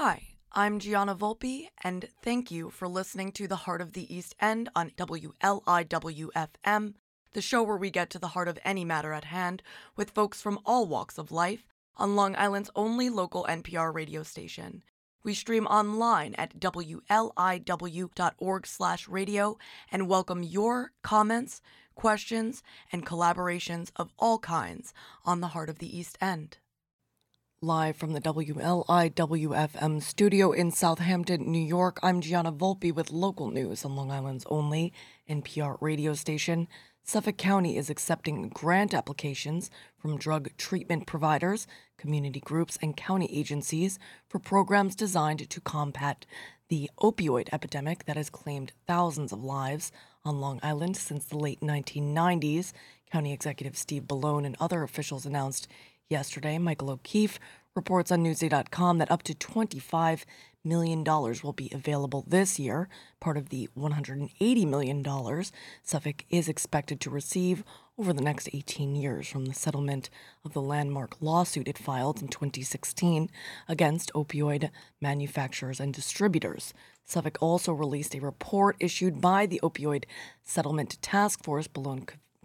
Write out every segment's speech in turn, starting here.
Hi, I'm Gianna Volpe, and thank you for listening to The Heart of the East End on WLIWFM, the show where we get to the heart of any matter at hand with folks from all walks of life on Long Island's only local NPR radio station. We stream online at wliw.org/radio and welcome your comments, questions, and collaborations of all kinds on the Heart of the East End. Live from the WLIWFM studio in Southampton, New York, I'm Gianna Volpe with local news on Long Island's only NPR radio station. Suffolk County is accepting grant applications from drug treatment providers, community groups, and county agencies for programs designed to combat the opioid epidemic that has claimed thousands of lives on Long Island since the late 1990s. County Executive Steve Bellone and other officials announced Yesterday, Michael O'Keefe reports on Newsday.com that up to $25 million will be available this year, part of the $180 million Suffolk is expected to receive over the next 18 years from the settlement of the landmark lawsuit it filed in 2016 against opioid manufacturers and distributors. Suffolk also released a report issued by the Opioid Settlement Task Force,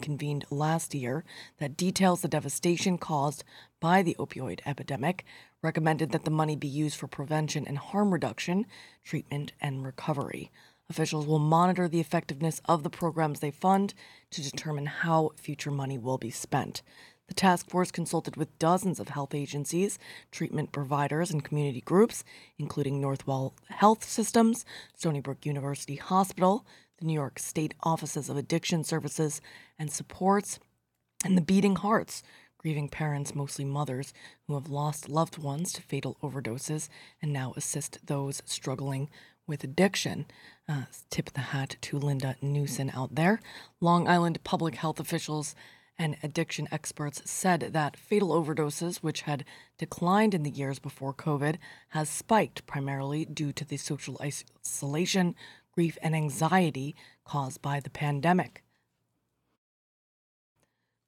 convened last year that details the devastation caused by the opioid epidemic, recommended that the money be used for prevention and harm reduction, treatment, and recovery. Officials will monitor the effectiveness of the programs they fund to determine how future money will be spent. The task force consulted with dozens of health agencies, treatment providers, and community groups, including Northwell Health Systems, Stony Brook University Hospital, the New York State Offices of Addiction Services and Supports, and the Beating Hearts, grieving parents, mostly mothers, who have lost loved ones to fatal overdoses and now assist those struggling with addiction. Uh, tip the hat to Linda Newson out there. Long Island public health officials and addiction experts said that fatal overdoses, which had declined in the years before COVID, has spiked primarily due to the social isolation, grief, and anxiety caused by the pandemic.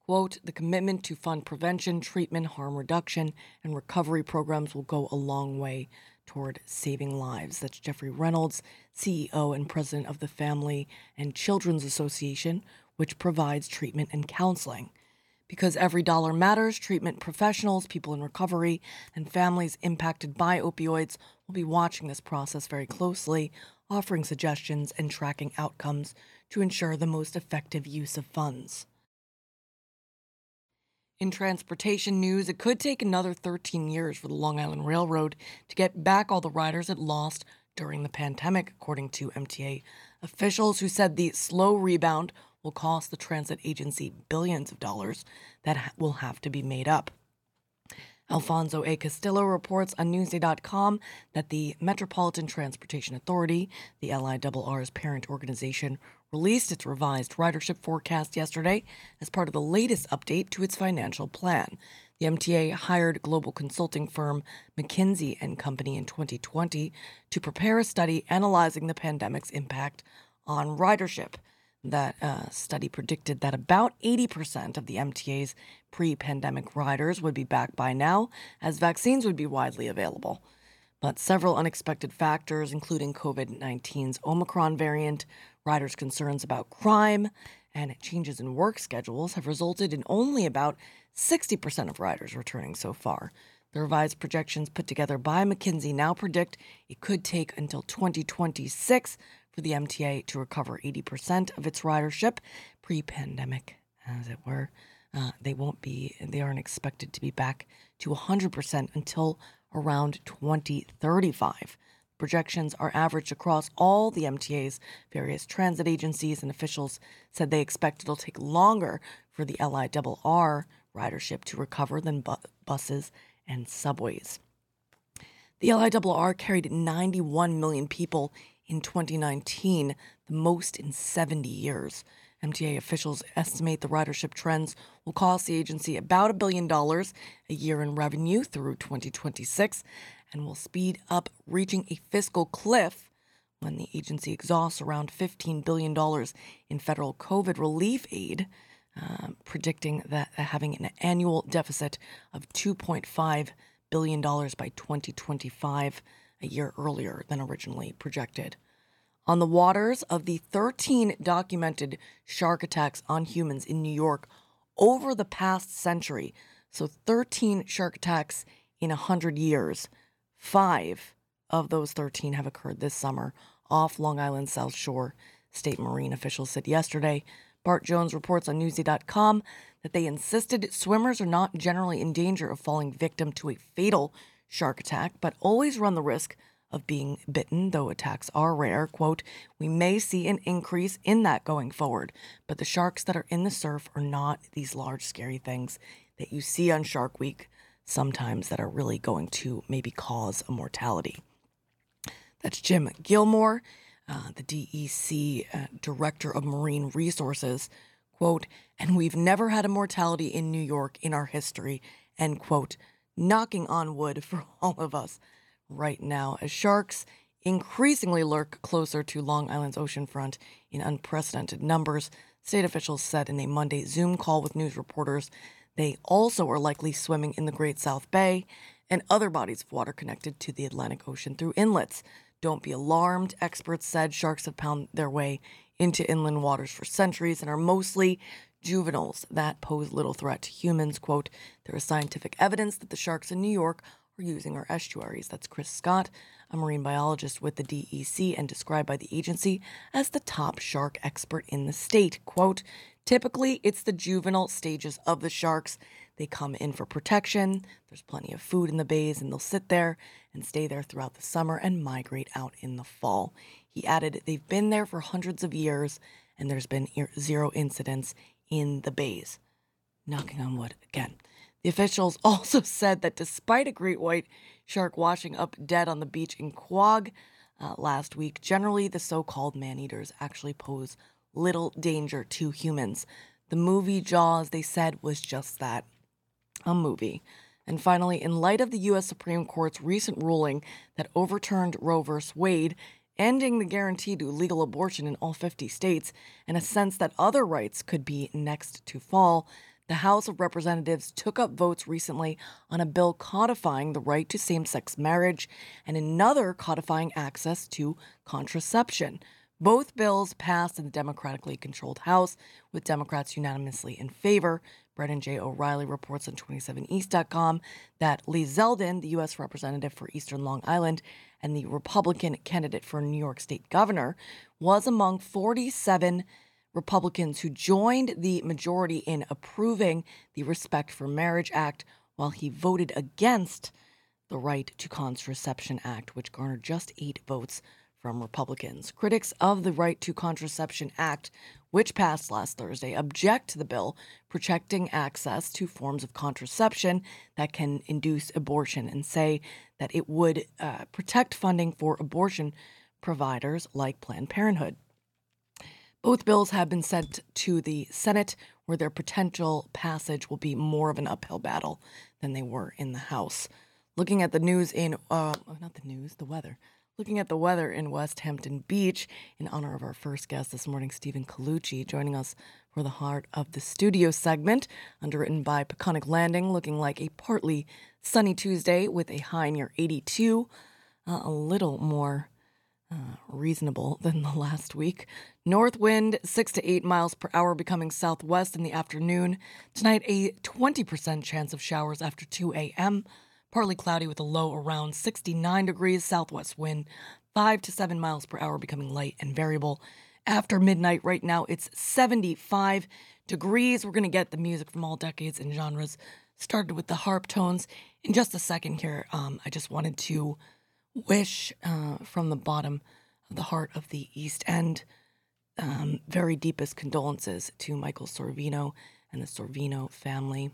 Quote, the commitment to fund prevention, treatment, harm reduction, and recovery programs will go a long way toward saving lives. That's Jeffrey Reynolds, CEO and president of the Family and Children's Association, which provides treatment and counseling. Because every dollar matters, treatment professionals, people in recovery, and families impacted by opioids will be watching this process very closely, offering suggestions and tracking outcomes to ensure the most effective use of funds. In transportation news, it could take another 13 years for the Long Island Railroad to get back all the riders it lost during the pandemic, according to MTA officials who said the slow rebound will cost the transit agency billions of dollars that will have to be made up. Alfonso A. Castillo reports on Newsday.com that the Metropolitan Transportation Authority, the LIRR's parent organization, released its revised ridership forecast yesterday as part of the latest update to its financial plan. The MTA hired global consulting firm McKinsey and Company in 2020 to prepare a study analyzing the pandemic's impact on ridership. That uh, study predicted that about 80% of the MTA's pre pandemic riders would be back by now, as vaccines would be widely available. But several unexpected factors, including COVID 19's Omicron variant, riders' concerns about crime, and changes in work schedules, have resulted in only about 60% of riders returning so far. The revised projections put together by McKinsey now predict it could take until 2026 for the MTA to recover 80% of its ridership pre pandemic, as it were. Uh, they won't be, they aren't expected to be back to 100% until around 2035. Projections are averaged across all the MTA's various transit agencies, and officials said they expect it'll take longer for the LIRR ridership to recover than bu- buses and subways. The LIRR carried 91 million people in 2019, the most in 70 years. MTA officials estimate the ridership trends will cost the agency about a billion dollars a year in revenue through 2026 and will speed up reaching a fiscal cliff when the agency exhausts around $15 billion in federal COVID relief aid, uh, predicting that having an annual deficit of $2.5 billion by 2025, a year earlier than originally projected. On the waters of the 13 documented shark attacks on humans in New York over the past century, so 13 shark attacks in 100 years, five of those 13 have occurred this summer off Long Island's South Shore, state marine officials said yesterday. Bart Jones reports on Newsday.com that they insisted swimmers are not generally in danger of falling victim to a fatal shark attack, but always run the risk of being bitten, though attacks are rare. Quote, we may see an increase in that going forward, but the sharks that are in the surf are not these large, scary things that you see on Shark Week sometimes that are really going to maybe cause a mortality. That's Jim Gilmore, uh, the DEC uh, Director of Marine Resources. Quote, and we've never had a mortality in New York in our history, end quote, knocking on wood for all of us right now as sharks increasingly lurk closer to Long Island's oceanfront in unprecedented numbers. State officials said in a Monday Zoom call with news reporters they also are likely swimming in the Great South Bay and other bodies of water connected to the Atlantic Ocean through inlets. Don't be alarmed, experts said sharks have pounded their way into inland waters for centuries and are mostly juveniles that pose little threat to humans. Quote, there is scientific evidence that the sharks in New York are using our estuaries. That's Chris Scott, a marine biologist with the DEC and described by the agency as the top shark expert in the state. Quote, typically it's the juvenile stages of the sharks. They come in for protection. There's plenty of food in the bays and they'll sit there and stay there throughout the summer and migrate out in the fall. He added, they've been there for hundreds of years and there's been zero incidents in the bays. Knocking on wood again. The officials also said that despite a great white shark washing up dead on the beach in Quogue uh, last week, generally the so called man eaters actually pose little danger to humans. The movie Jaws, they said, was just that a movie. And finally, in light of the U.S. Supreme Court's recent ruling that overturned Roe v. Wade, ending the guarantee to legal abortion in all 50 states, and a sense that other rights could be next to fall, the House of Representatives took up votes recently on a bill codifying the right to same sex marriage and another codifying access to contraception. Both bills passed in the Democratically controlled House, with Democrats unanimously in favor. Brennan J. O'Reilly reports on 27east.com that Lee Zeldin, the U.S. Representative for Eastern Long Island and the Republican candidate for New York State Governor, was among 47 Republicans who joined the majority in approving the Respect for Marriage Act, while he voted against the Right to Contraception Act, which garnered just eight votes from Republicans. Critics of the Right to Contraception Act, which passed last Thursday, object to the bill protecting access to forms of contraception that can induce abortion and say that it would uh, protect funding for abortion providers like Planned Parenthood. Both bills have been sent to the Senate, where their potential passage will be more of an uphill battle than they were in the House. Looking at the news in, uh, not the news, the weather. Looking at the weather in Westhampton Beach, in honor of our first guest this morning, Stephen Colucci, joining us for the Heart of the Studio segment, underwritten by Peconic Landing, looking like a partly sunny Tuesday with a high near 82. Uh, a little more uh, reasonable than the last week. North wind 6 to 8 miles per hour becoming southwest in the afternoon. Tonight, a 20% chance of showers after 2 a.m. Partly cloudy with a low around 69 degrees. Southwest wind 5 to 7 miles per hour becoming light and variable. After midnight, right now, it's 75 degrees. We're going to get the music from all decades and genres. Started with the Harptones. In just a second here, um, I just wanted to wish uh, from the bottom of the heart of the East End um, very deepest condolences to Michael Sorvino and the Sorvino family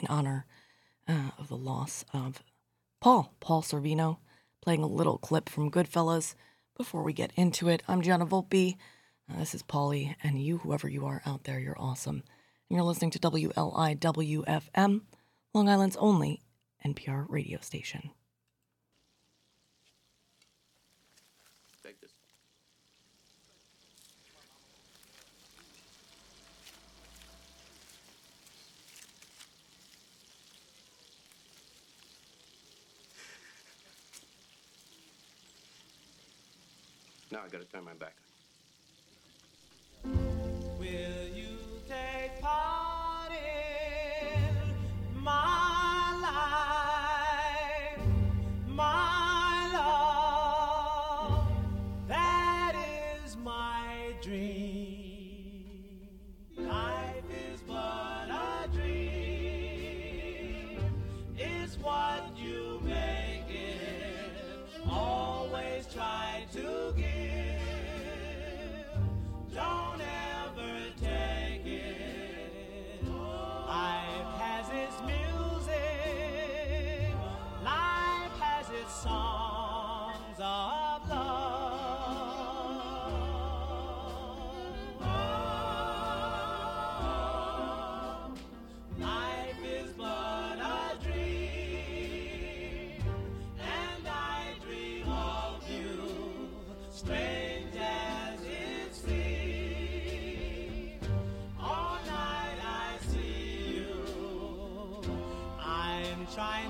in honor uh, of the loss of Paul, Paul Sorvino, playing a little clip from Goodfellas. Before we get into it, I'm Gianna Volpe. Uh, this is Polly, and you, whoever you are out there, you're awesome. And you're listening to WLIWFM, Long Island's only NPR radio station. Now I gotta turn my back.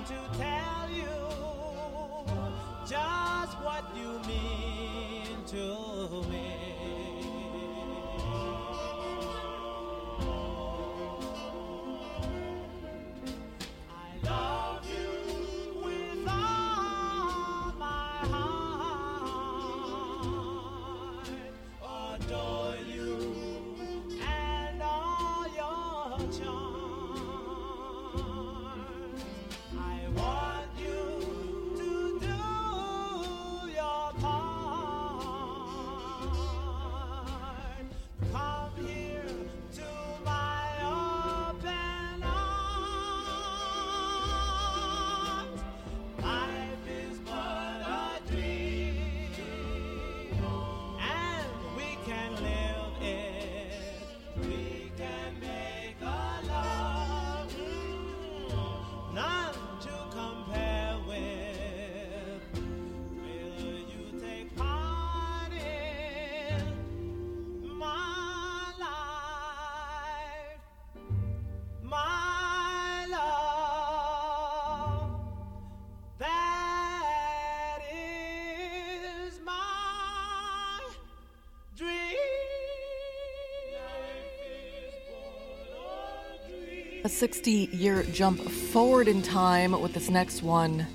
To town. a 60 year jump forward in time with this next one.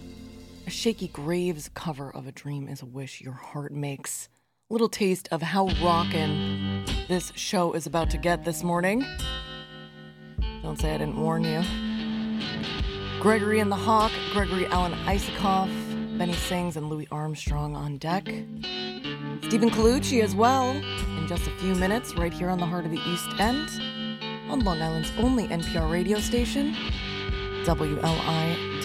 A Shakey Graves cover of A Dream is a Wish Your Heart Makes. Little taste of how rockin' this show is about to get this morning. Don't say I didn't warn you. Gregory and the Hawk, Gregory Alan Isakov, Benny Sings, and Louis Armstrong on deck. Stephen Colucci as well, in just a few minutes, right here on the Heart of the East End on Long Island's only NPR radio station, WLIWFM.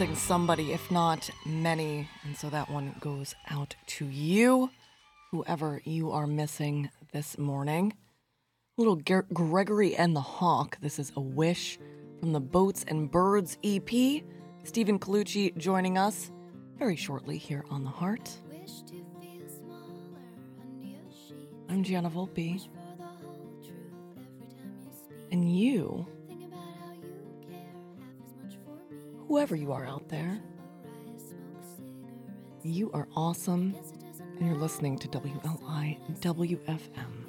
missing somebody, if not many. And so that one goes out to you, whoever you are missing this morning. Little Ger- Gregory and the Hawk. This is a wish from the Boats and Birds EP. Stephen Colucci joining us very shortly here on The Heart. I'm Gianna Volpe. And you whoever you are out there, you are awesome, and you're listening to WLI WFM.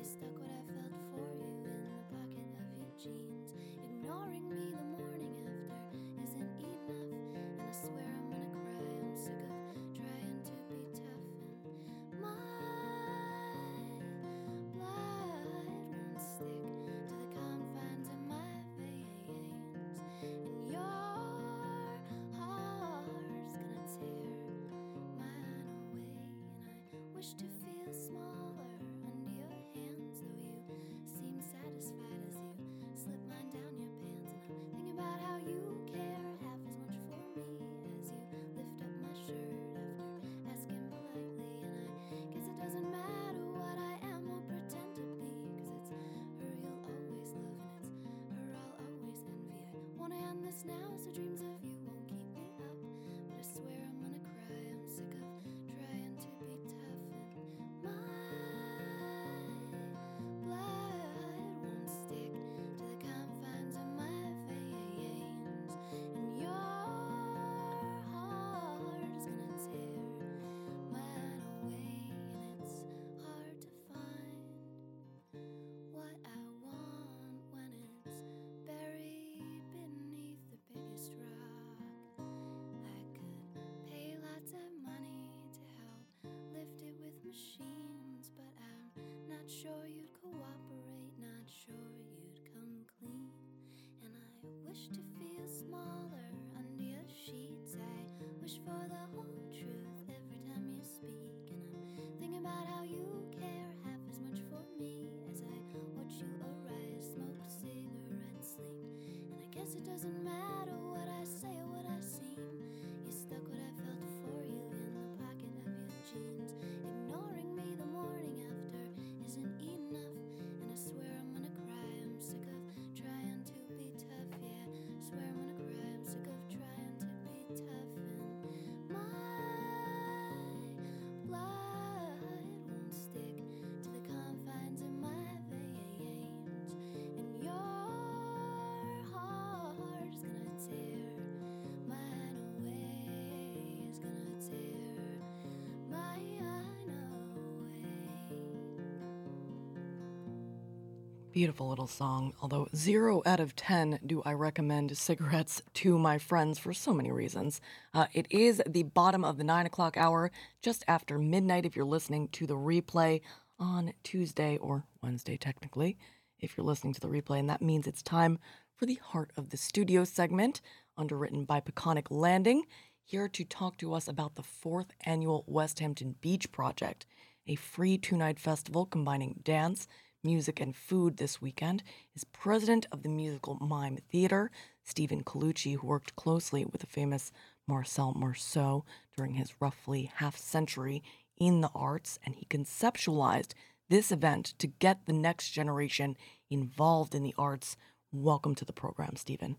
Beautiful little song, although zero out of ten do I recommend cigarettes to my friends for so many reasons. Uh, it is the bottom of the nine o'clock hour, just after midnight if you're listening to the replay on Tuesday or Wednesday, technically, if you're listening to the replay, and that means it's time for the Heart of the Studio segment, underwritten by Peconic Landing, here to talk to us about the fourth annual Westhampton Beach Project, a free two night festival combining dance music and food this weekend is president of the musical mime theater, Stephen Colucci, who worked closely with the famous Marcel Marceau during his roughly half century in the arts, and he conceptualized this event to get the next generation involved in the arts. Welcome to the program, Stephen.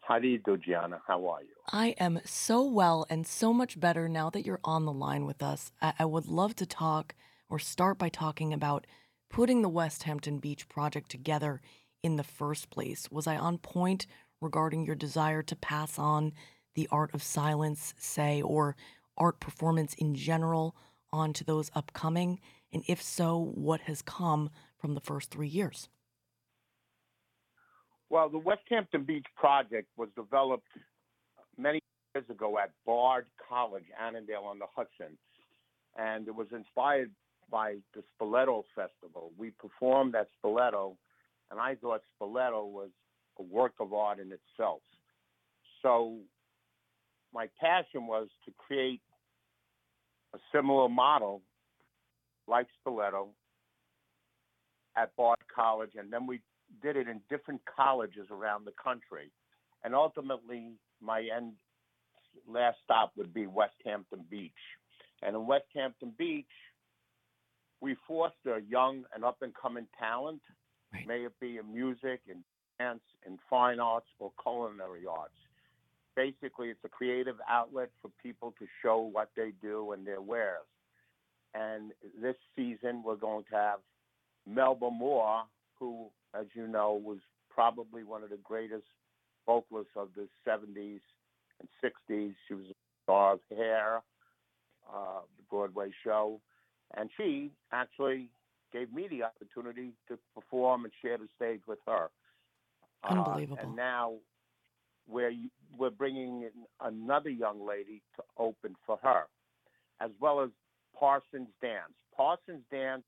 How do you do, Gianna? How are you? I am so well and so much better now that you're on the line with us. I, I would love to talk or start by talking about putting the Westhampton Beach project together in the first place. Was I on point regarding your desire to pass on the art of silence, say, or art performance in general onto those upcoming? And if so, what has come from the first three years? Well, the Westhampton Beach project was developed many years ago at Bard College, Annandale on the Hudson. And it was inspired by the Spoleto Festival. We performed at Spoleto, and I thought Spoleto was a work of art in itself. So my passion was to create a similar model like Spoleto at Bard College, and then we did it in different colleges around the country. And ultimately, my end last stop would be Westhampton Beach. And in Westhampton Beach, we foster young and up and coming talent, Right. may it be in music, in dance, in fine arts, or culinary arts. Basically, it's a creative outlet for people to show what they do and their wares. And this season, we're going to have Melba Moore, who, as you know, was probably one of the greatest vocalists of the 70s and 60s. She was a star of Hair, uh, the Broadway show. And she actually gave me the opportunity to perform and share the stage with her. Uh, Unbelievable. and now we're, we're bringing in another young lady to open for her, as well as Parsons Dance. Parsons Dance,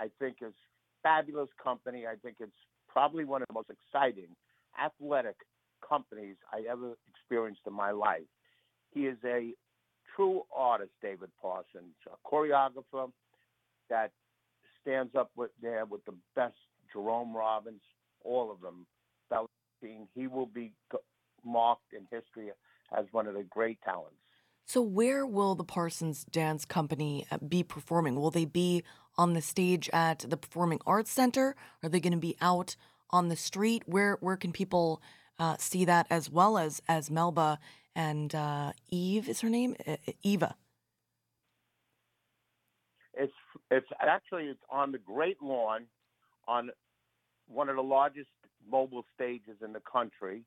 I think, is fabulous company. I think it's probably one of the most exciting athletic companies I ever experienced in my life. He is a true artist, David Parsons, a choreographer that stands up with there with the best Jerome Robbins, all of them. He will be marked in history as one of the great talents. So, where will the Parsons Dance Company uh, be performing? Will they be on the stage at the Performing Arts Center? Are they going to be out on the street? Where where can people uh, see that as well as as Melba and uh, Eve is her name? Eva. It's it's actually it's on the Great Lawn, on one of the largest mobile stages in the country,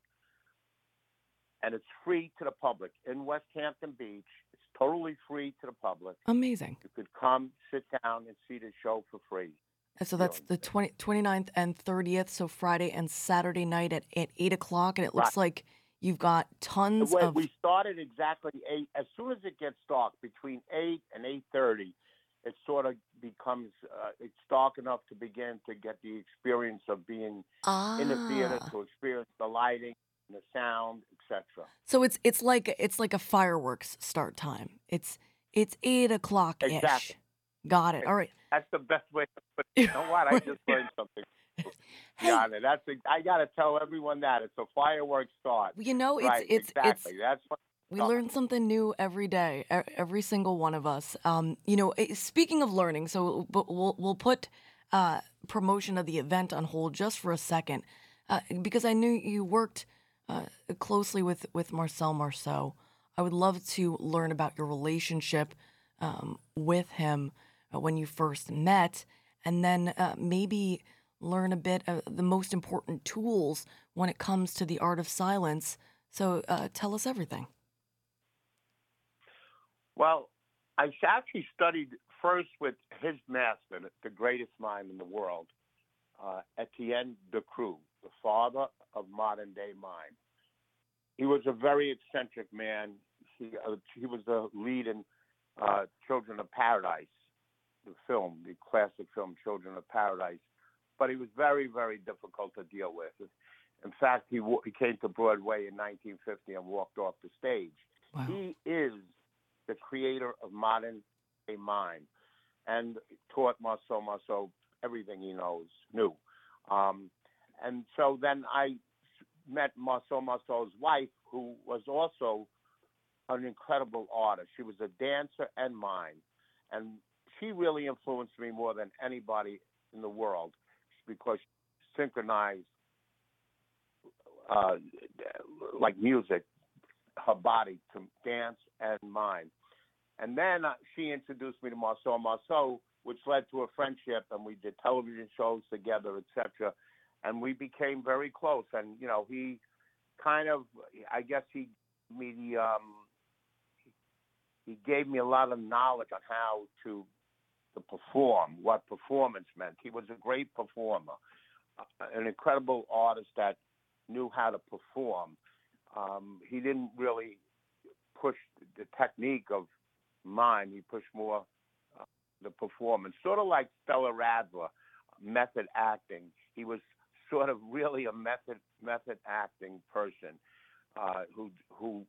and it's free to the public in Westhampton Beach. It's totally free to the public. Amazing. You could come, sit down, and see the show for free. And So that's the 20, 29th and 30th, so Friday and Saturday night at, at 8 o'clock. And it looks like you've got tons Well, of. we started exactly eight. As soon as it gets dark, between eight and eight thirty, it sort of becomes uh, it's dark enough to begin to get the experience of being ah. in the theater, to experience the lighting, the sound, etc. So it's it's like it's like a fireworks start time. It's it's eight o'clock ish. Exactly. Got it. All right. That's the best way to put it. You know what? I just learned something. Hey, that's a, I got to tell everyone that it's a fireworks start. you know it's right, it's exactly. it's that's what we learn something new every day, every single one of us. Um, you know, eh, speaking of learning, so we'll we'll put uh, promotion of the event on hold just for a second, uh, because I knew you worked uh, closely with with Marcel Marceau. I would love to learn about your relationship um, with him uh, when you first met, and then uh, maybe learn a bit of the most important tools when it comes to the art of silence. So uh, tell us everything. Well, I actually studied first with his master, the greatest mind in the world, uh, Etienne Decroux, the father of modern day mime. He was a very eccentric man. He, uh, he was the lead in uh, Children of Paradise, the film, the classic film Children of Paradise. But he was very, very difficult to deal with. In fact, he, wa- he came to Broadway in 1950 and walked off the stage. Wow. He is the creator of modern day mime and taught Marcel Marceau everything he knows, knew. Um, and so then I met Marcel Marceau's wife, who was also an incredible artist. She was a dancer and mime. And she really influenced me more than anybody in the world because synchronized uh, like music, her body to dance and mime. And then uh, she introduced me to Marcel Marceau, which led to a friendship, and we did television shows together, etc. And we became very close. And you know, he kind of, I guess he me the um, he gave me a lot of knowledge on how to to perform, what performance meant. He was a great performer, uh, an incredible artist that knew how to perform. Um, he didn't really push the technique of mime. He pushed more uh, the performance, sort of like Stella Adler, method acting. He was sort of really a method method acting person uh, who who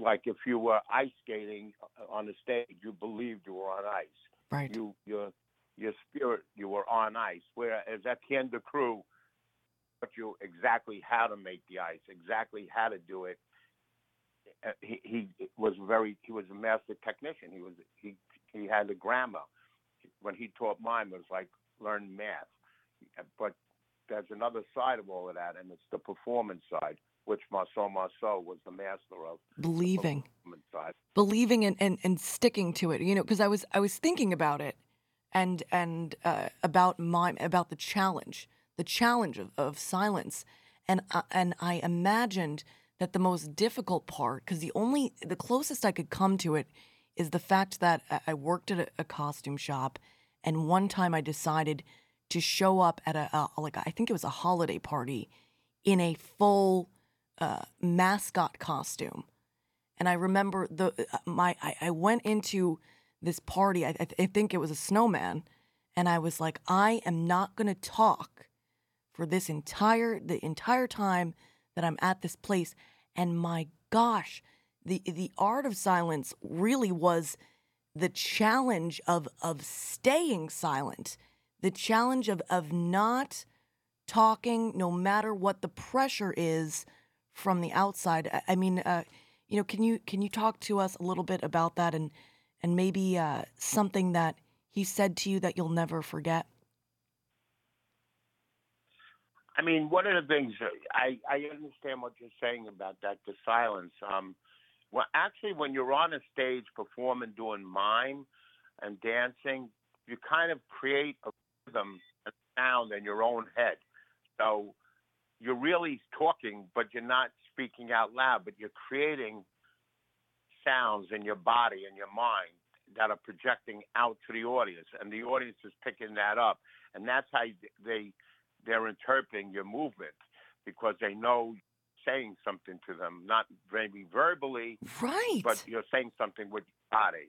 like if you were ice skating on the stage, you believed you were on ice. Right. You your your spirit you were on ice. Whereas Etienne Decroux taught you exactly how to make the ice, exactly how to do it. Uh, He, he was very he was a master technician. He was he he had the grammar. When he taught mime, it was like learn math. But there's another side of all of that, and it's the performance side, which Marcel Marceau was the master of. Believing. Believing and, and, and sticking to it you know because i was i was thinking about it and and uh, about my about the challenge the challenge of, of silence and uh, and i imagined that the most difficult part because the only the closest i could come to it is the fact that I- i worked at a, a costume shop and one time i decided to show up at a, a like i think it was a holiday party in a full uh, mascot costume and I remember the uh, my I, I went into this party. I, I th- I think it was a snowman, and I was like, I am not going to talk for this entire the entire time that I'm at this place. And my gosh, the the art of silence really was the challenge of of staying silent, the challenge of of not talking no matter what the pressure is from the outside. I, I mean, uh, you know, can you can you talk to us a little bit about that and and maybe uh, something that he said to you that you'll never forget? I mean, one of the things I I understand what you're saying about that the silence. Um, well, actually, when you're on a stage performing, doing mime and dancing, you kind of create a rhythm a sound in your own head. So you're really talking, but you're not speaking out loud, but you're creating sounds in your body and your mind that are projecting out to the audience, and the audience is picking that up, and that's how they they're interpreting your movement because they know you're saying something to them, not maybe verbally, Right. but you're saying something with your body.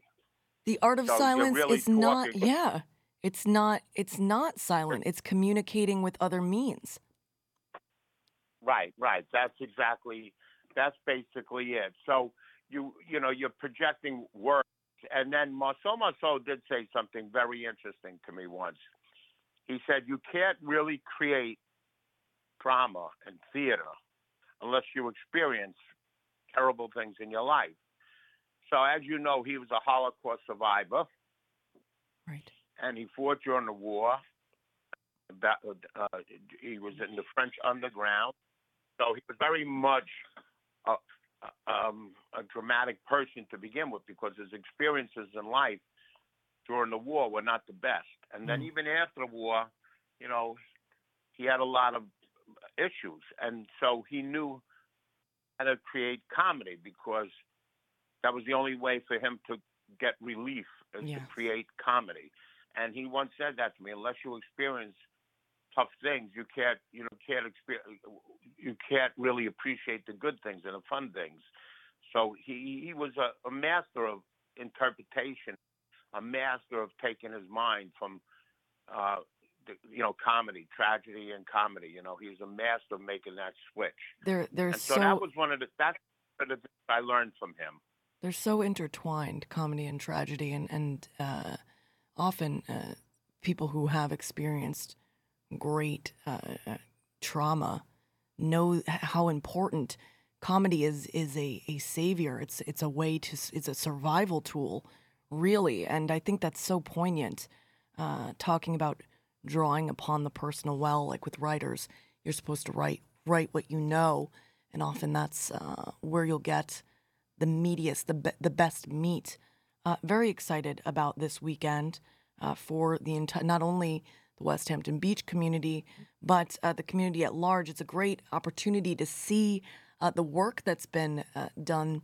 the art of so silence really is not. Yeah. It's not. It's not silent. It's communicating with other means. Right, right. That's exactly. That's basically it. So you you know you're projecting words, and then Marcel Marceau did say something very interesting to me once. He said you can't really create drama and theater unless you experience terrible things in your life. So as you know, he was a Holocaust survivor, Right. and he fought during the war. About, uh, he was in the French underground, so he was very much a, um, a dramatic person to begin with because his experiences in life during the war were not the best. And then Mm. even after the war, you know, he had a lot of issues, and so he knew how to create comedy because that was the only way for him to get relief is to create comedy. And he once said that to me. Unless you experience tough things, you can't you know can't experience you can't really appreciate the good things and the fun things. So he he was a, a master of interpretation, a master of taking his mind from uh, the, you know comedy, tragedy, and comedy. You know, he was a master of making that switch. They're they're And so, so that was one of the that's one of the things I learned from him. they're so intertwined, comedy and tragedy, and and uh, often uh, people who have experienced great uh, uh, trauma know how important comedy is is a, a savior. It's it's a way to it's a survival tool, really, and I think that's so poignant. Uh, talking about drawing upon the personal well, like with writers, you're supposed to write write what you know, and often that's uh, where you'll get the meatiest, the be- the best meat. Uh, very excited about this weekend uh, for the enti- not only the Westhampton Beach community, but uh, the community at large. It's a great opportunity to see uh, the work that's been uh, done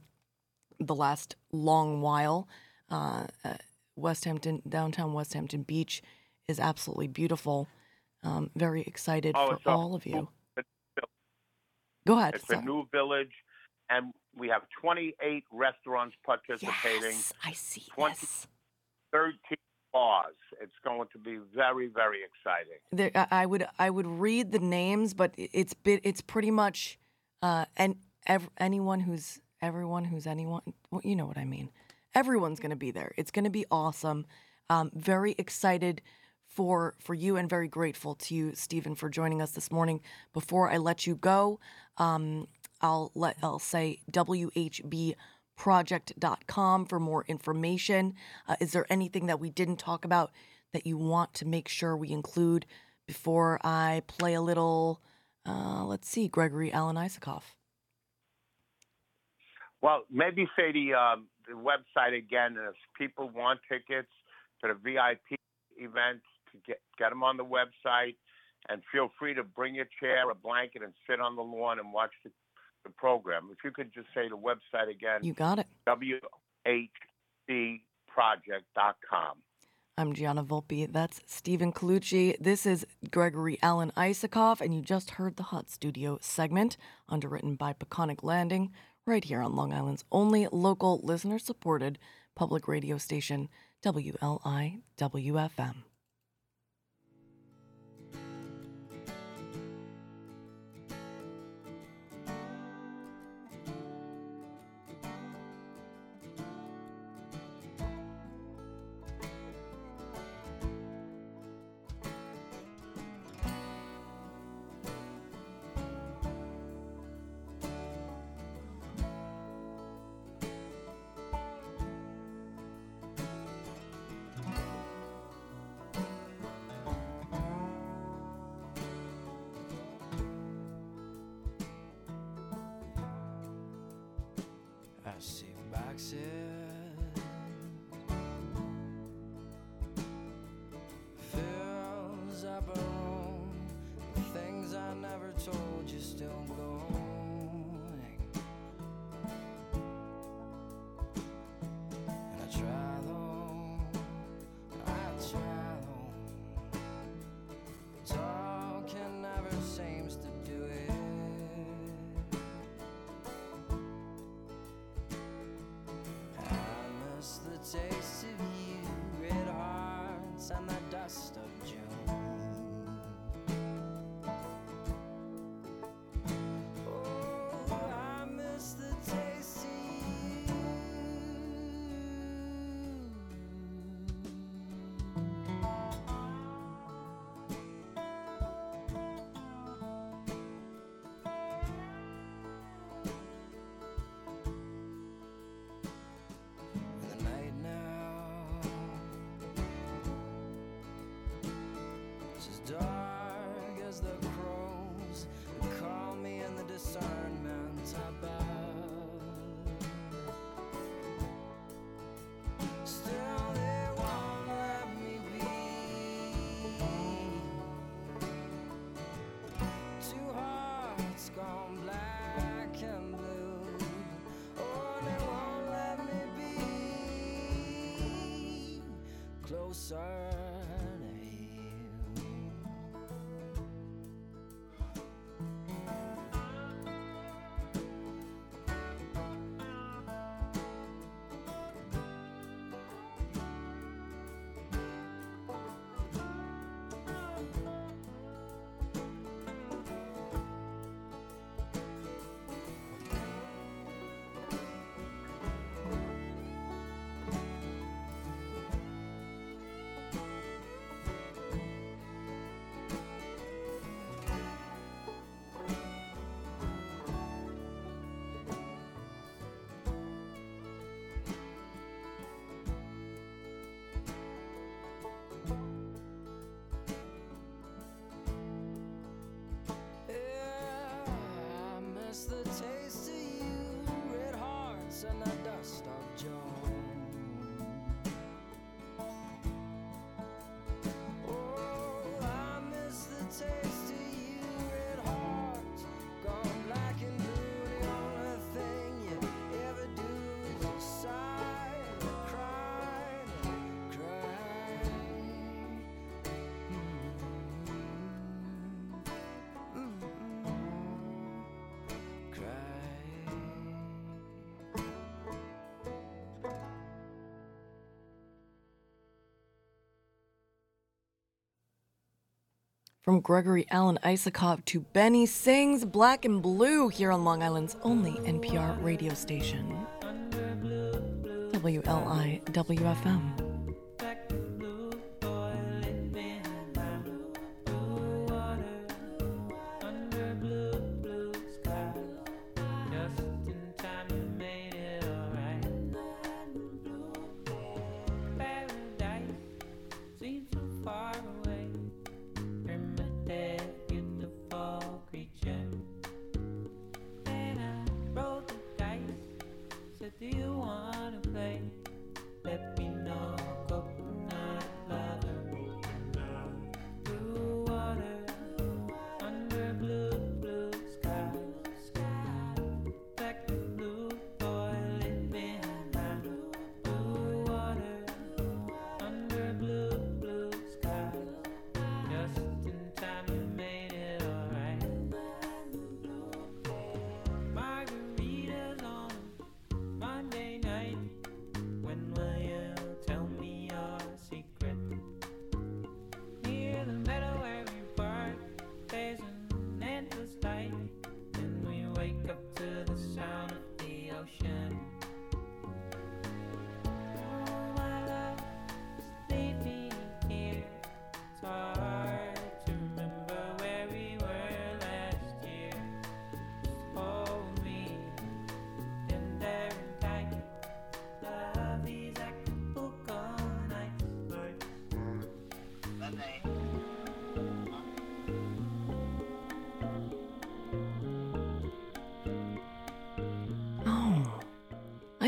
the last long while. Uh, uh, Westhampton, downtown Westhampton Beach, is absolutely beautiful. Um, very excited Oh, for all of you. Go ahead. It's sorry. a new village, and we have 28 restaurants participating, Yes, I see 20 this. 13 bars. It's going to be very, very exciting. There, I would I would read the names, but it's bit it's pretty much uh and ev- anyone who's everyone who's anyone. Well, you know what I mean. Everyone's gonna be there. It's gonna be awesome. Um, very excited for for you and very grateful to you, Stephen, for joining us this morning. Before I let you go, um, I'll let I'll say whbproject.com for more information. Uh, is there anything that we didn't talk about that you want to make sure we include before I play a little? Uh, let's see, Gregory Alan Isakov. Well, maybe say the, um, the website again, if people want tickets to the VIP event, to get get them on the website, and feel free to bring your chair, a blanket, and sit on the lawn and watch the, the program. If you could just say the website again, You got it. whcproject.com. I'm Gianna Volpe. That's Stephen Colucci. This is Gregory Alan Isakov, and you just heard the Hot Studio segment, underwritten by Peconic Landing, right here on Long Island's only local listener supported public radio station, WLIWFM. closer. joy. From Gregory Alan Isakov to Benny Sings Black and Blue here on Long Island's only NPR radio station. WLIWFM.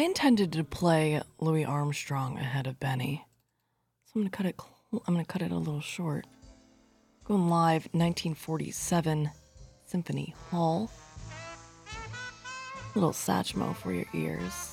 intended to play Louis Armstrong ahead of Benny, so I'm gonna cut it. I'm gonna cut it a little short. Going live, 1947 Symphony Hall. Little Satchmo for your ears.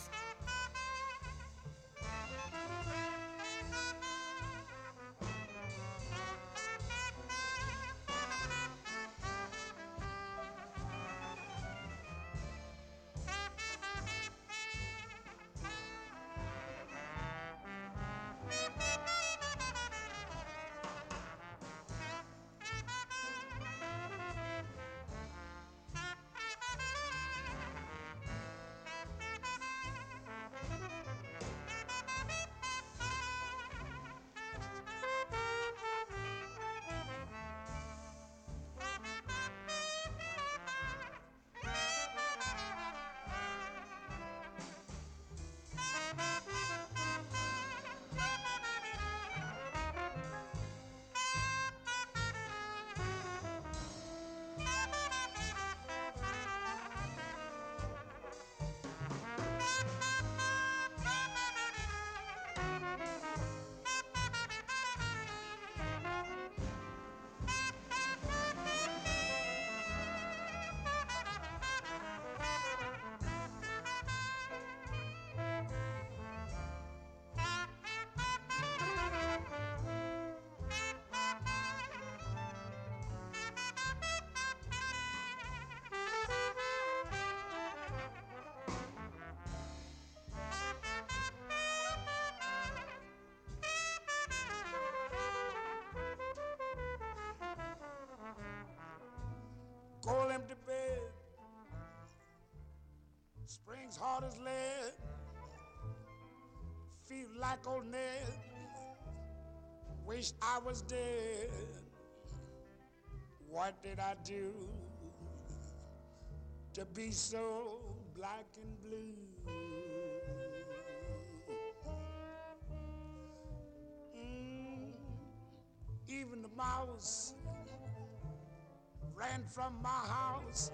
I was dead. What did I do to be so black and blue? Mm, even the mouse ran from my house.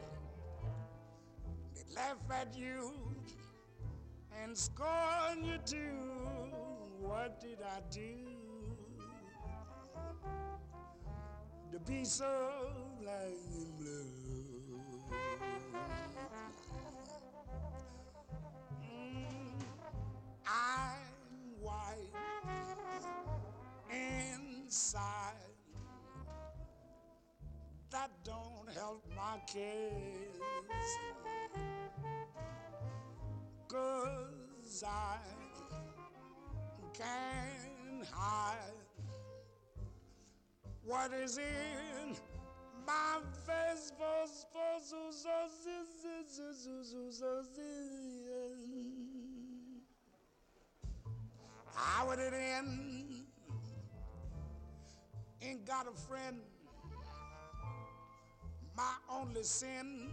They laugh at you and scorn you too. What did I do so black and blue? Mm, I'm white inside that don't help my case. Cause I can't hide what is in my face. How would it end? Ain't got a friend my only sin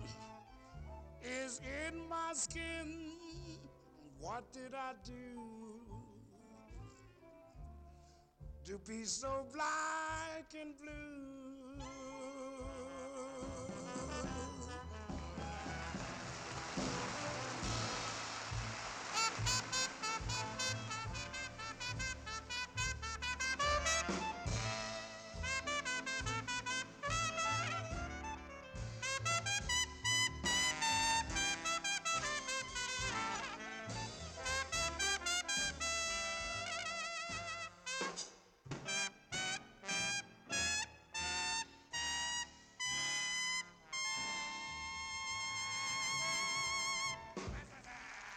is in my skin. What did I do to be so black and blue?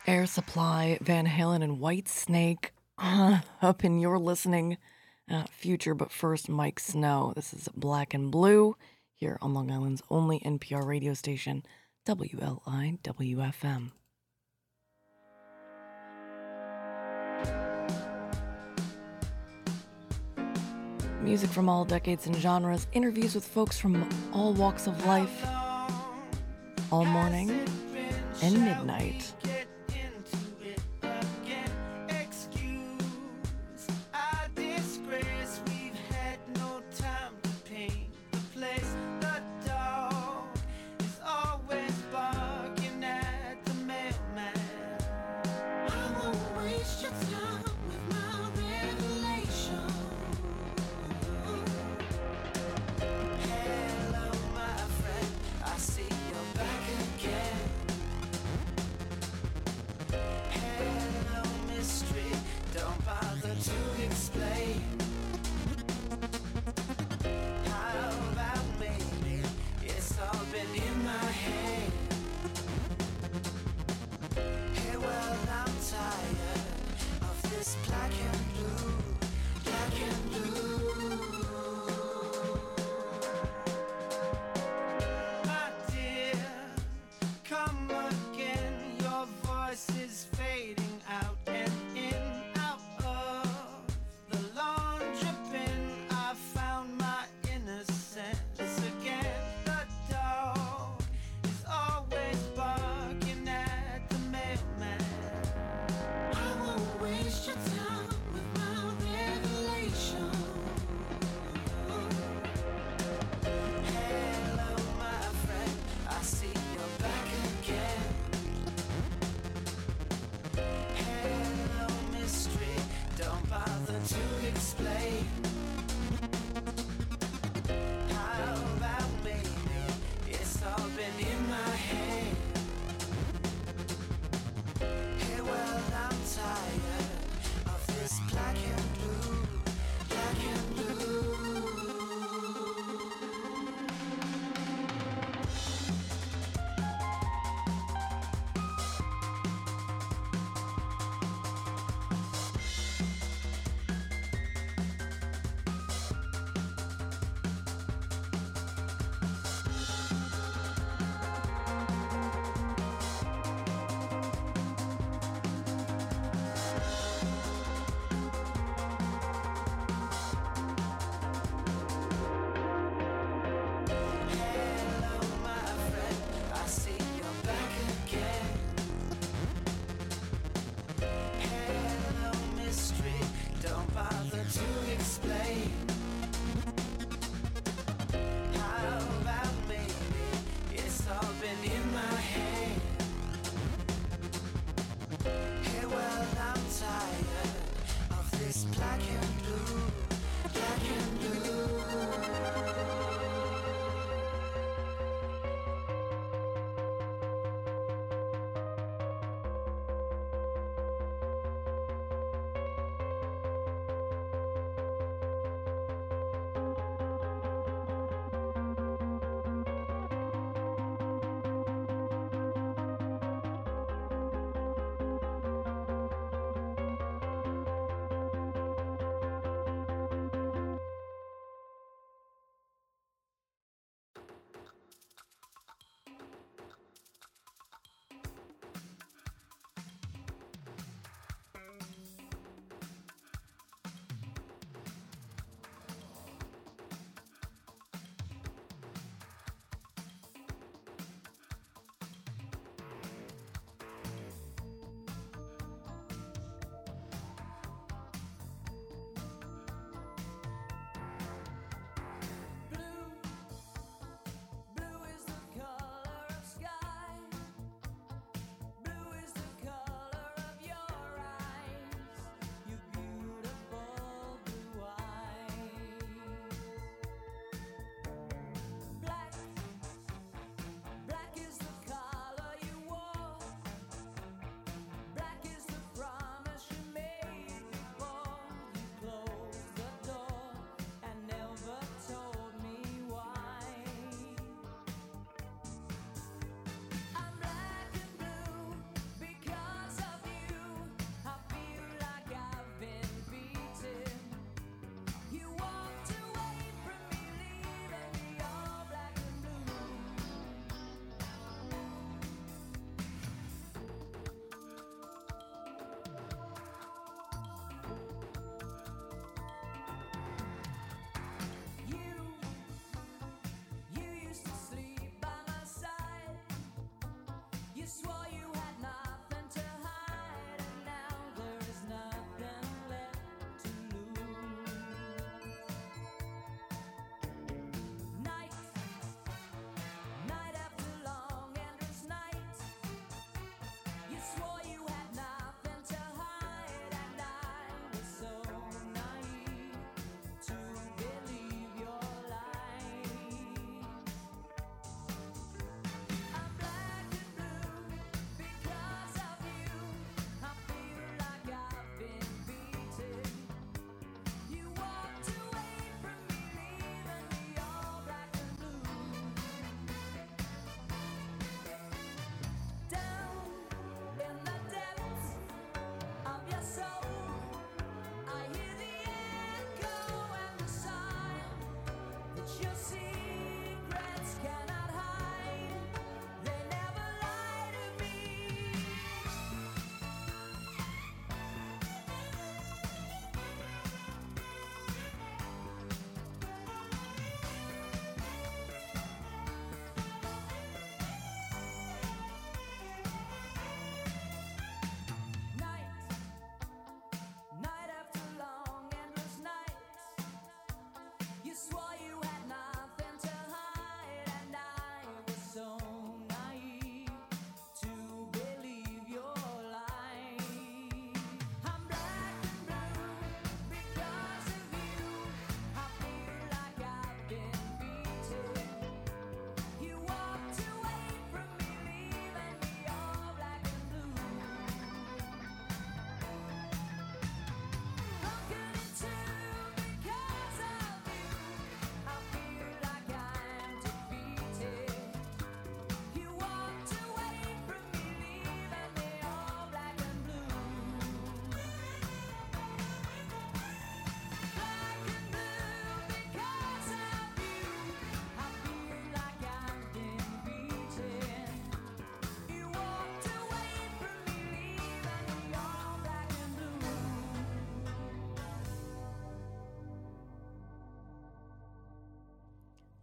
Air Supply, Van Halen, and Whitesnake uh, up in your listening uh, future. But first, Miike Snow. This is Black and Blue here on Long Island's only NPR radio station, WLIWFM. Music from all decades and genres, interviews with folks from all walks of life, all morning and midnight.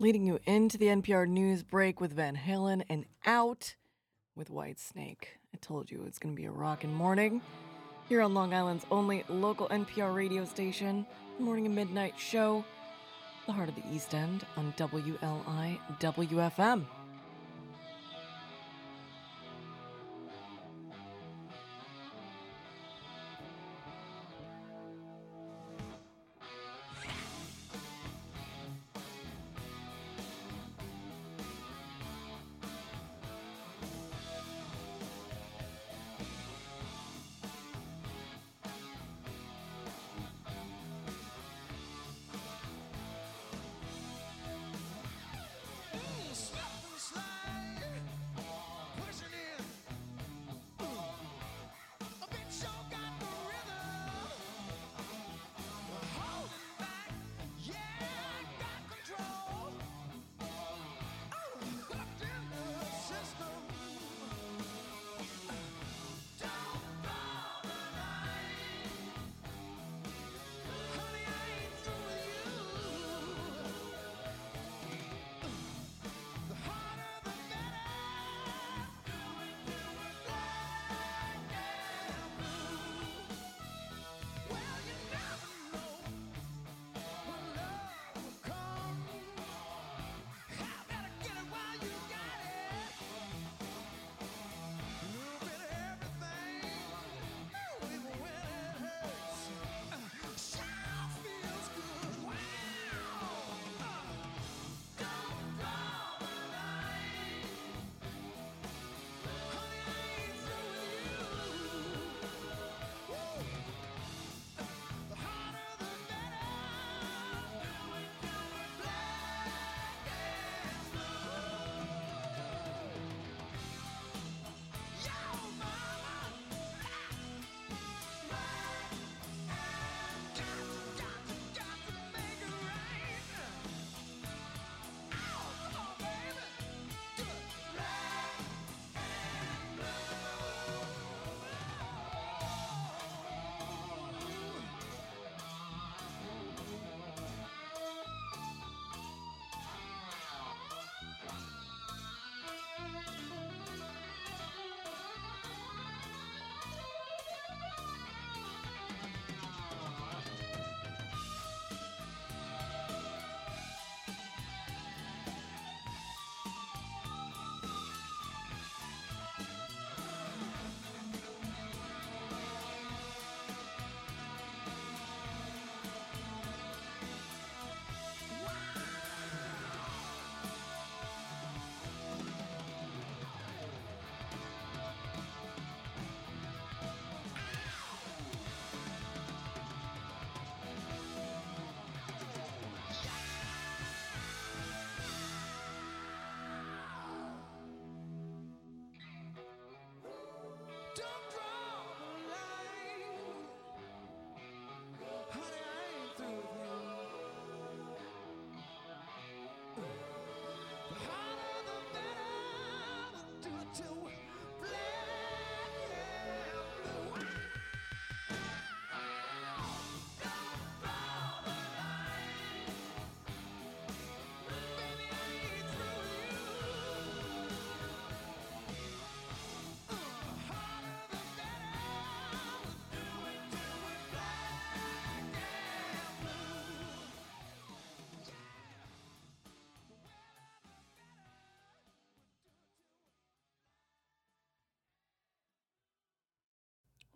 Leading you into the NPR news break with Van Halen and out with Whitesnake. I told you it's going to be a rockin' morning. Here on Long Island's only local NPR radio station, Morning and Midnight Show, the heart of the East End on WLI WFM.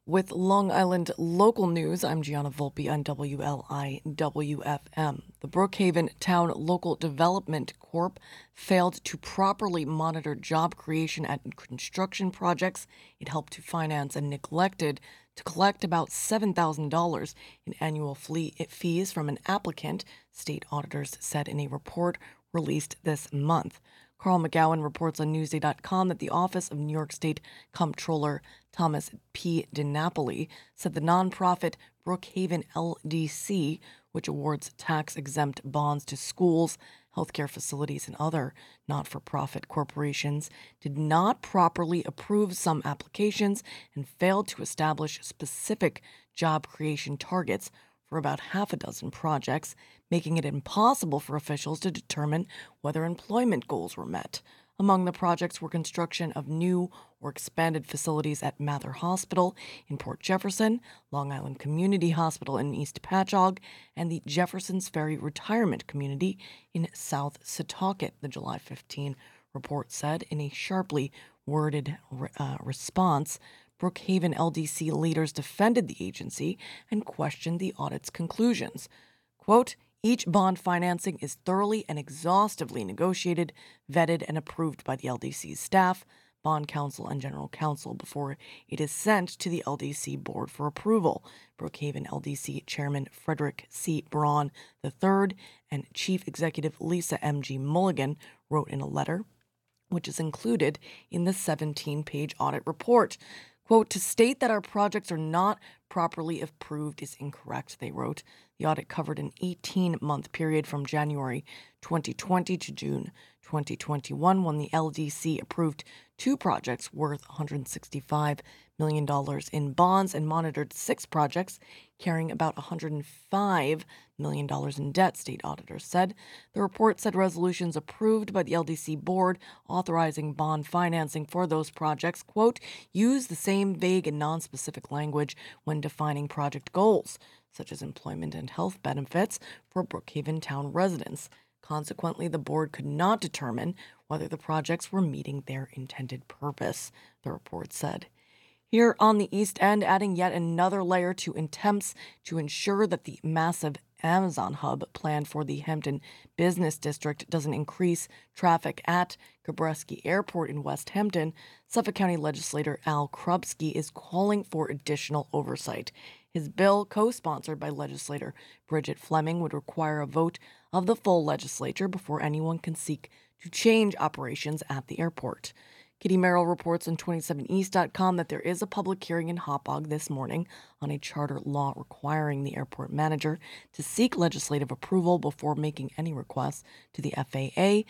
With Long Island local news, I'm Gianna Volpe on WLI WFM. The Brookhaven Town Local Development Corp failed to properly monitor job creation at construction projects it helped to finance and neglected to collect about $7,000 in annual fees from an applicant, state auditors said in a report released this month. Carl MacGowan reports on Newsday.com that the Office of New York State Comptroller Thomas P. DiNapoli said the nonprofit Brookhaven LDC, which awards tax exempt bonds to schools, healthcare facilities, and other not for profit corporations, did not properly approve some applications and failed to establish specific job creation targets for about half a dozen projects, making it impossible for officials to determine whether employment goals were met. Among the projects were construction of new or expanded facilities at Mather Hospital in Port Jefferson, Long Island Community Hospital in East Patchogue, and the Jefferson's Ferry Retirement Community in South Setauket, the July 15 report said in a sharply worded uh, response. Brookhaven LDC leaders defended the agency and questioned the audit's conclusions. Quote, each bond financing is thoroughly and exhaustively negotiated, vetted, and approved by the LDC's staff, bond counsel, and general counsel before it is sent to the LDC board for approval. Brookhaven LDC Chairman Frederick C. Braun III and Chief Executive Lisa M.G. Mulligan wrote in a letter which is included in the 17 page audit report. Quote, to state that our projects are not properly approved is incorrect, they wrote. The audit covered an 18 month period from January 2020 to June 2021 when the LDC approved two projects worth $165 million in bonds and monitored six projects carrying about $105 million in debt, state auditors said. The report said resolutions approved by the LDC board authorizing bond financing for those projects, quote, use the same vague and nonspecific language when defining project goals, such as employment and health benefits for Brookhaven town residents. Consequently, the board could not determine whether the projects were meeting their intended purpose, the report said. Here on the East End, adding yet another layer to attempts to ensure that the massive Amazon hub planned for the Hampton Business District doesn't increase traffic at Gabreski Airport in Westhampton, Suffolk County legislator Al Krupski is calling for additional oversight. His bill, co sponsored by legislator Bridget Fleming, would require a vote of the full legislature before anyone can seek to change operations at the airport. Kitty Merrill reports on 27east.com that there is a public hearing in Hauppauge this morning on a charter law requiring the airport manager to seek legislative approval before making any requests to the FAA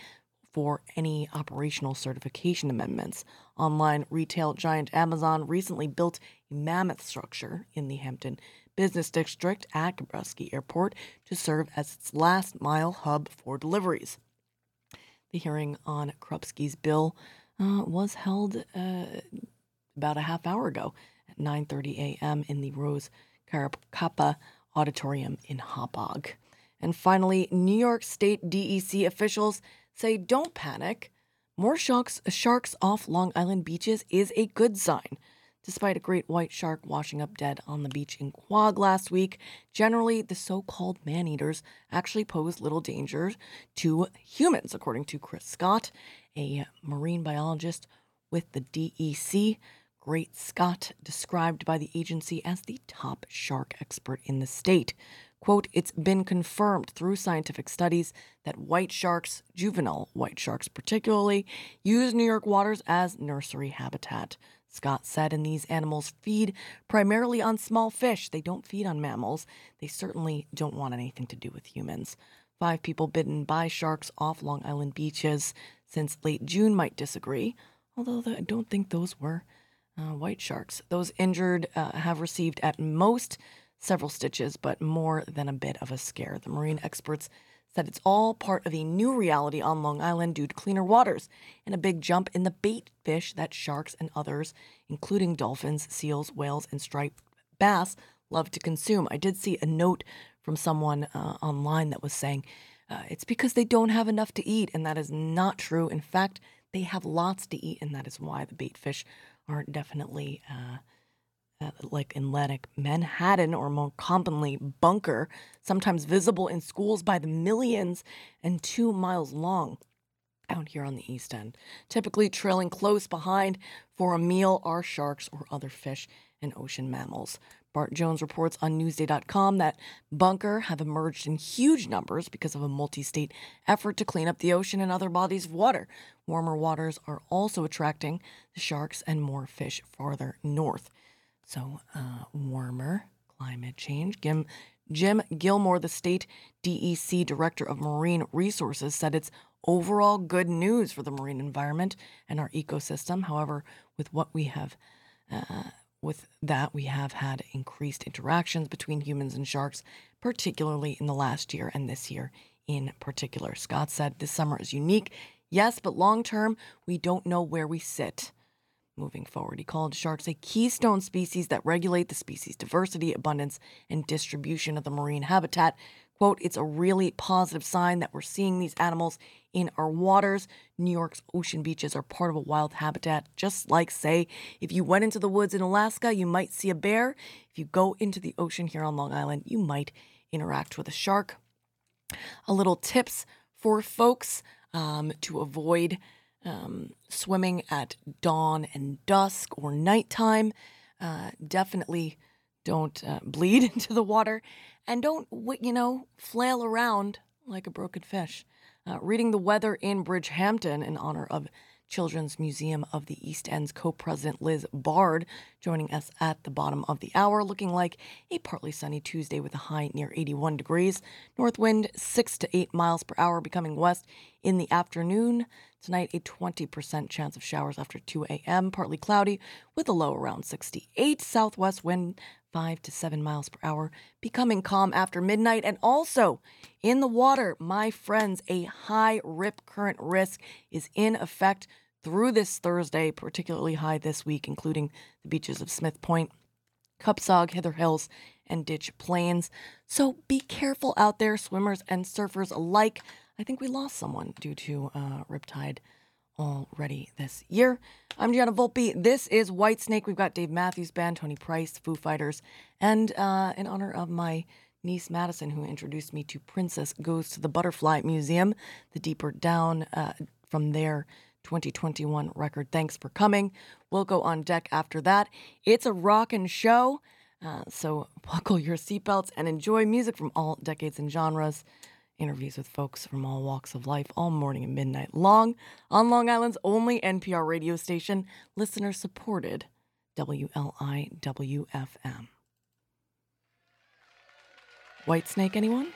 for any operational certification amendments. Online retail giant Amazon recently built a mammoth structure in the Hampton Business District at Gabreski Airport to serve as its last mile hub for deliveries. The hearing on Krupski's bill uh, was held uh, about a half hour ago at 9:30 a.m. in the Rose Caracappa Auditorium in Hauppauge. And finally, New York State DEC officials say don't panic. More sharks, sharks off Long Island beaches is a good sign. Despite a great white shark washing up dead on the beach in Quogue last week, generally the so called man eaters actually pose little danger to humans, according to Chris Scott, a marine biologist with the DEC. Great Scott, described by the agency as the top shark expert in the state. Quote, it's been confirmed through scientific studies that white sharks, juvenile white sharks particularly, use New York waters as nursery habitat. Scott said, and these animals feed primarily on small fish. They don't feed on mammals. They certainly don't want anything to do with humans. Five people bitten by sharks off Long Island beaches since late June might disagree, although I don't think those were uh, white sharks. Those injured uh, have received at most several stitches, but more than a bit of a scare. The marine experts said it's all part of a new reality on Long Island due to cleaner waters and a big jump in the bait fish that sharks and others, including dolphins, seals, whales, and striped bass, love to consume. I did see a note from someone uh, online that was saying uh, it's because they don't have enough to eat, and that is not true. In fact, they have lots to eat, and that is why the bait fish are definitely. Uh, like Atlantic menhaden, or more commonly Bunker, sometimes visible in schools by the millions and two miles long out here on the East End. Typically trailing close behind for a meal are sharks or other fish and ocean mammals. Bart Jones reports on Newsday.com that bunker have emerged in huge numbers because of a multi state effort to clean up the ocean and other bodies of water. Warmer waters are also attracting the sharks and more fish farther north. So, uh, warmer climate change. Jim, Jim Gilmore, the state DEC director of marine resources, said it's overall good news for the marine environment and our ecosystem. However, with what we have, uh, with that, we have had increased interactions between humans and sharks, particularly in the last year and this year in particular. Scott said this summer is unique, yes, but long term, we don't know where we sit. Moving forward, he called sharks a keystone species that regulate the species diversity, abundance, and distribution of the marine habitat. Quote, it's a really positive sign that we're seeing these animals in our waters. New York's ocean beaches are part of a wild habitat, just like, say, if you went into the woods in Alaska, you might see a bear. If you go into the ocean here on Long Island, you might interact with a shark. A little tips for folks um, to avoid um, swimming at dawn and dusk or nighttime. Uh, definitely don't uh, bleed into the water and don't, you know, flail around like a broken fish. Uh, reading the weather in Bridgehampton in honor of Children's Museum of the East End's co president Liz Bard, joining us at the bottom of the hour, looking like a partly sunny Tuesday with a high near 81 degrees. North wind 6 to 8 miles per hour, becoming west in the afternoon. Tonight, a 20% chance of showers after 2 a.m., partly cloudy with a low around 68. Southwest wind 5 to 7 miles per hour, becoming calm after midnight. And also in the water, my friends, a high rip current risk is in effect through this Thursday, particularly high this week, including the beaches of Smith Point, Cupsogue, Hither Hills, and Ditch Plains. So be careful out there, swimmers and surfers alike. I think we lost someone due to uh, Riptide already this year. I'm Gianna Volpe. This is Whitesnake. We've got Dave Matthews Band, Tony Price, Foo Fighters, and uh, in honor of my niece Madison, who introduced me to Princess Goes to the Butterfly Museum, the Deeper Down uh, from their 2021 record. Thanks for coming. We'll go on deck after that. It's a rockin' show, uh, so buckle your seatbelts and enjoy music from all decades and genres interviews with folks from all walks of life all morning and midnight long on Long Island's only NPR radio station, listener supported WLIWFM. Whitesnake, anyone?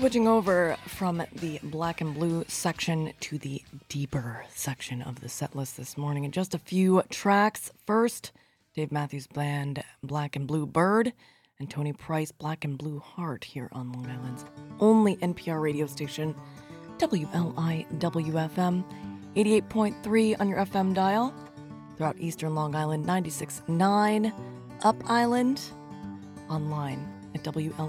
Switching over from the black and blue section to the deeper section of the set list this morning. And just a few tracks. First, Dave Matthews Band, Black and Blue Bird, and Tony Price, Black and Blue Heart, here on Long Island's only NPR radio station, WLIWFM, 88.3 on your FM dial. Throughout eastern Long Island, 96.9 Up Island, online at WLIWFM.org.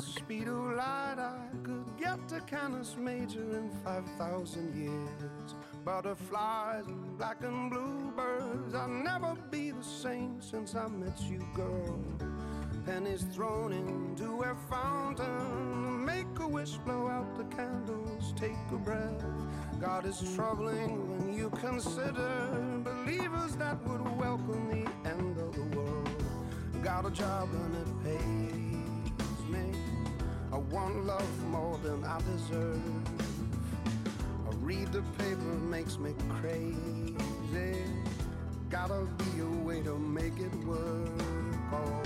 Speed of light, I could get to Canis Major in 5,000 years. Butterflies and black and blue birds, I'll never be the same since I met you, girl. Pennies thrown into a fountain, make a wish, blow out the candles, take a breath. God is troubling when you consider believers that would welcome the. Got a job and it pays me. I want love more than I deserve. I read the paper, makes me crazy. Gotta be a way to make it work. Oh,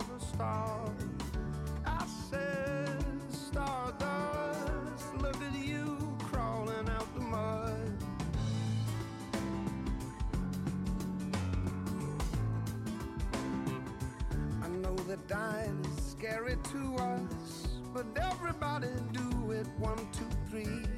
circus never stops. I said stardust. Look at you crawling out the mud. I know that dying is scary to us, but everybody do it one, two, three.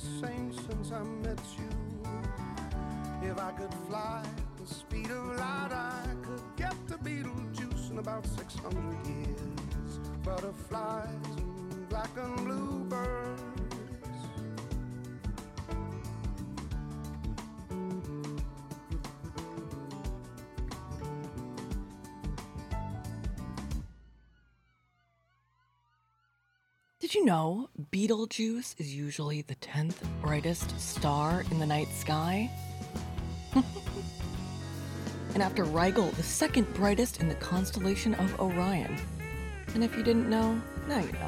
Same since I met you. If I could fly the speed of light, I could get to Betelgeuse in about 600 years. Butterflies and black and blue birds. Did you know Betelgeuse is usually the 10th brightest star in the night sky? and after Rigel, the second brightest in the constellation of Orion. And if you didn't know, now you know.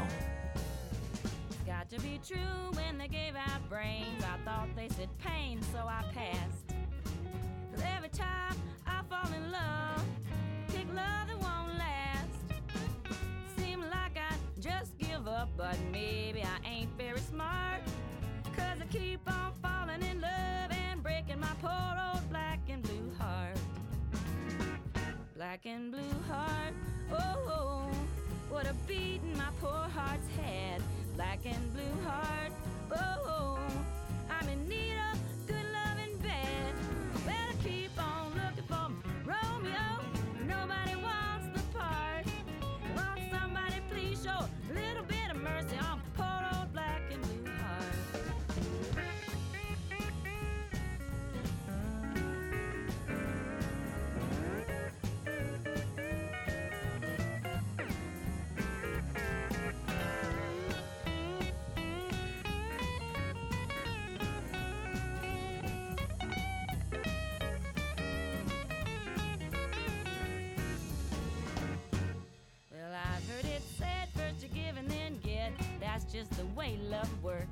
Just the way love works.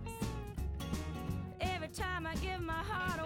Every time I give my heart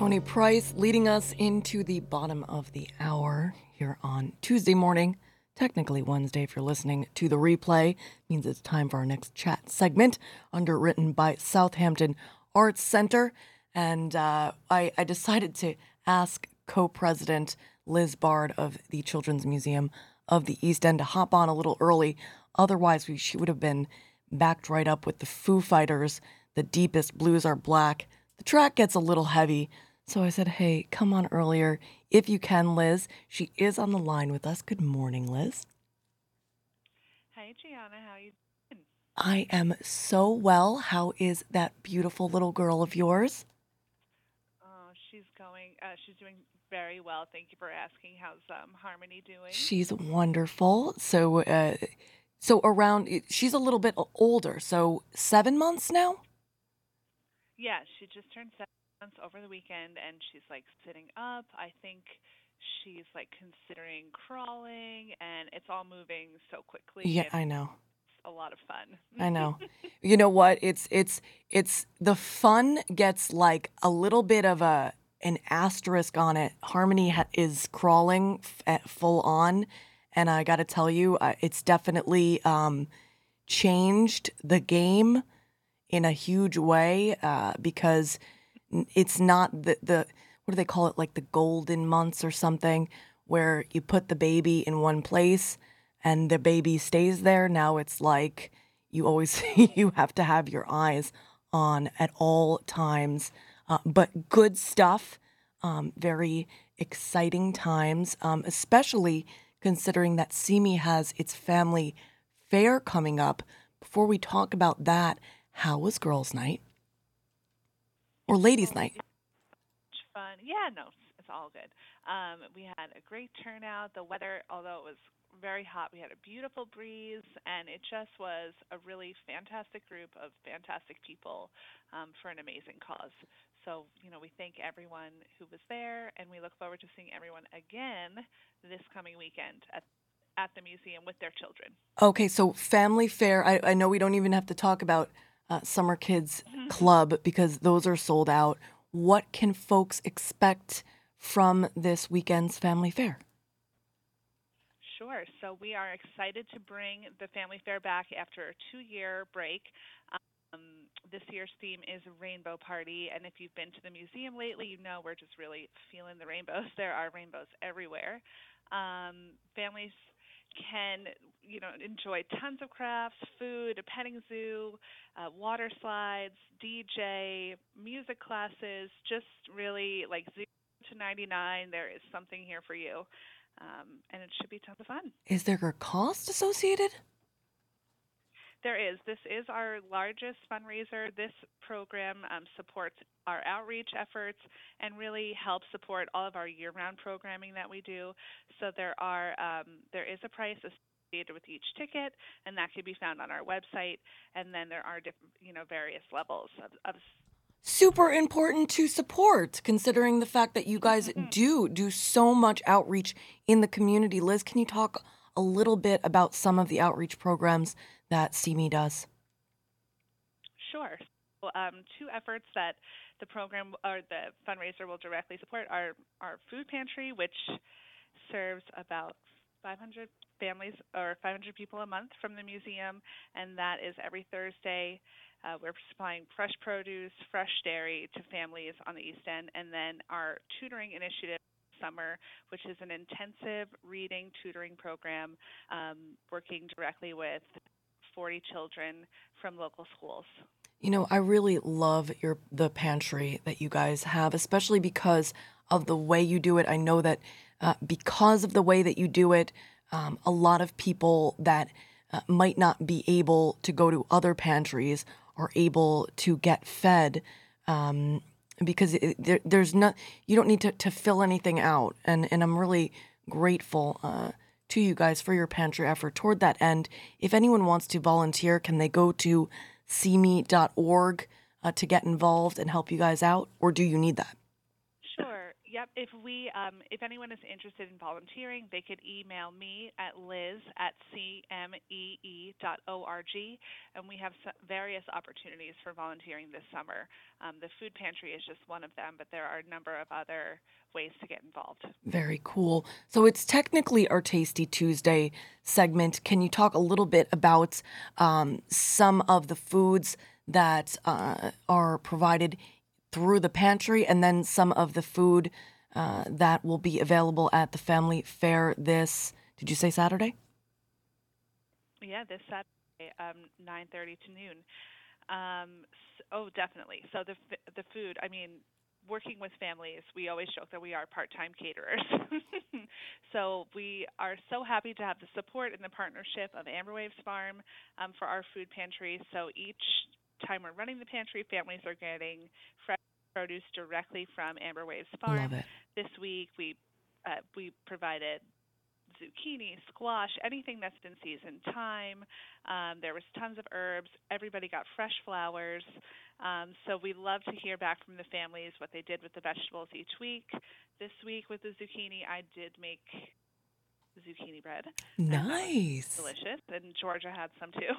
Tony Price leading us into the bottom of the hour here on Tuesday morning. Technically Wednesday, if you're listening to the replay, means it's time for our next chat segment, underwritten by Southampton Arts Center. And uh, I, I decided to ask co president Liz Bard of the Children's Museum of the East End to hop on a little early. Otherwise, we, she would have been backed right up with the Foo Fighters. The deepest blues are black. The track gets a little heavy. So I said, hey, come on earlier if you can, Liz. She is on the line with us. Good morning, Liz. Hi, Gianna. How are you doing? I am so well. How is that beautiful little girl of yours? Oh, she's going. Uh, she's doing very well. Thank you for asking. How's um, Harmony doing? She's wonderful. So, uh, so around, she's a little bit older. So seven months now. yeah, she just turned seven over the weekend, and she's like sitting up. I think she's like considering crawling, and it's all moving so quickly. Yeah, I know. It's a lot of fun. I know. you know what? It's it's it's the fun gets like a little bit of a an asterisk on it. Harmony ha- is crawling f- at full on, and I got to tell you, uh, it's definitely um, changed the game in a huge way uh, because it's not the the what do they call it? Like the golden months or something where you put the baby in one place and the baby stays there. Now it's like you always you have to have your eyes on at all times. Uh, but good stuff um, very exciting times um, especially considering that CMEE has its family fair coming up. Before we talk about that how was girls night or ladies night fun. Yeah, no, it's all good. Um, we had a great turnout. The weather, although it was very hot, we had a beautiful breeze, and it just was a really fantastic group of fantastic people um, for an amazing cause. So, you know, we thank everyone who was there, and we look forward to seeing everyone again this coming weekend at at the museum with their children. Okay, so family fair. I, I know we don't even have to talk about uh, Summer Kids Club because those are sold out. What can folks expect from this weekend's family fair? Sure. So we are excited to bring the family fair back after a two-year break. Um, this year's theme is Rainbow Party, and if you've been to the museum lately, you know we're just really feeling the rainbows. There are rainbows everywhere. Um, families can, you know, enjoy tons of crafts, food, a petting zoo, uh, water slides, DJ, music classes. Just really like zero to 99. There is something here for you, um, and it should be tons of fun. Is there a cost associated? There is. This is our largest fundraiser. This program um, supports our outreach efforts and really helps support all of our year-round programming that we do. So there are um, there is a price associated with each ticket, and that can be found on our website. And then there are different, you know, various levels of, of Super important to support, considering the fact that you guys do do so much outreach in the community. Liz, can you talk a little bit about some of the outreach programs that CME does? Sure. So, um, two efforts that the program or the fundraiser will directly support are our food pantry, which serves about 500 families or 500 people a month from the museum, and that is every Thursday. Uh, we're supplying fresh produce, fresh dairy to families on the East End, and then our tutoring initiative Summer, which is an intensive reading tutoring program um, working directly with 40 children from local schools. You know, I really love your the pantry that you guys have, especially because of the way you do it. I know that uh, because of the way that you do it, um, a lot of people that uh, might not be able to go to other pantries are able to get fed um, because it, there, there's not you don't need to, to fill anything out, and and I'm really grateful. Uh, to you guys for your pantry effort toward that end. If anyone wants to volunteer, can they go to cmee.org uh, to get involved and help you guys out, or do you need that? Yep. If we, um, if anyone is interested in volunteering, they could email me at liz at cmee.org, and we have various opportunities for volunteering this summer. Um, the food pantry is just one of them, but there are a number of other ways to get involved. Very cool. So it's technically our Tasty Tuesday segment. Can you talk a little bit about um, some of the foods that uh, are provided through the pantry and then some of the food uh, that will be available at the family fair this, did you say Saturday? Yeah, this Saturday, um, 9:30 to noon. Um, s oh, definitely. So the the food. I mean, working with families, we always joke that we are part-time caterers. so we are so happy to have the support and the partnership of Amber Waves Farm um, for our food pantry. So each time we're running the pantry, families are getting fresh produce directly from Amber Waves Farm. Love it. This week we uh, we provided zucchini, squash, anything that's been seasoned, thyme. Um, there was tons of herbs. Everybody got fresh flowers. Um, so we love to hear back from the families what they did with the vegetables each week. This week with the zucchini, I did make zucchini bread. and that was Nice. Delicious, and Georgia had some too.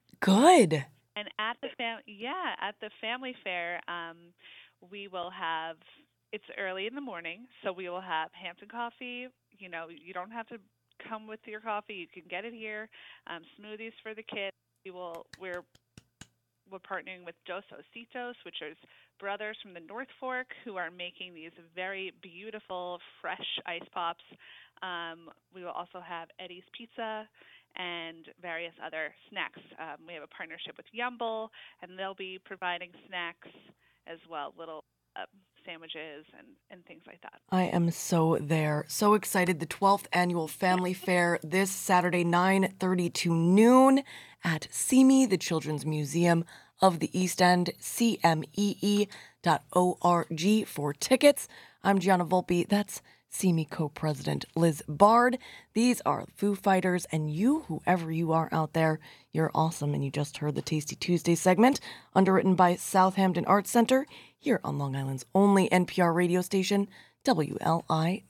Good. And at the fam- yeah, at the family fair, um, we will have. It's early in the morning, so we will have Hampton coffee. You know, you don't have to come with your coffee; you can get it here. Um, smoothies for the kids. We will. We're we're partnering with Dos Ositos, which is brothers from the North Fork who are making these very beautiful fresh ice pops. Um, we will also have Eddie's Pizza and various other snacks. Um, we have a partnership with Yumble, and they'll be providing snacks as well, little uh, sandwiches and, and things like that. I am so there. So excited. The 12th annual family fair this Saturday 9:30 to noon at CME, the Children's Museum of the East End, cmee.org for tickets. I'm Gianna Volpe. That's CME co-president Liz Bard. These are Foo Fighters and you, whoever you are out there, you're awesome and you just heard the Tasty Tuesday segment underwritten by Southampton Arts Center here on Long Island's only NPR radio station, WLIWFM.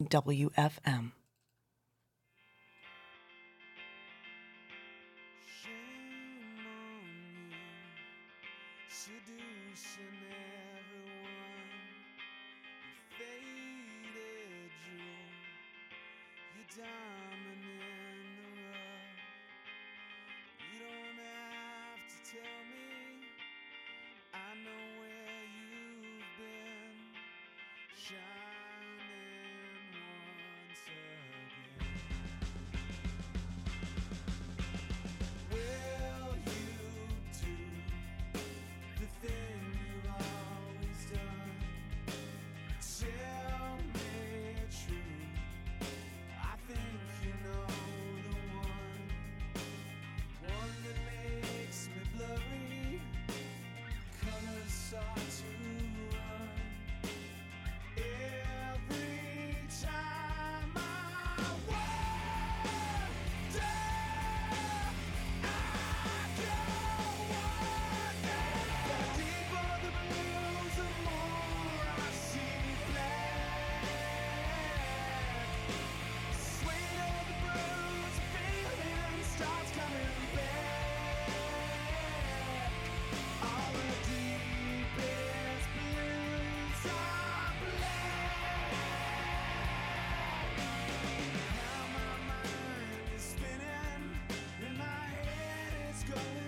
Amen.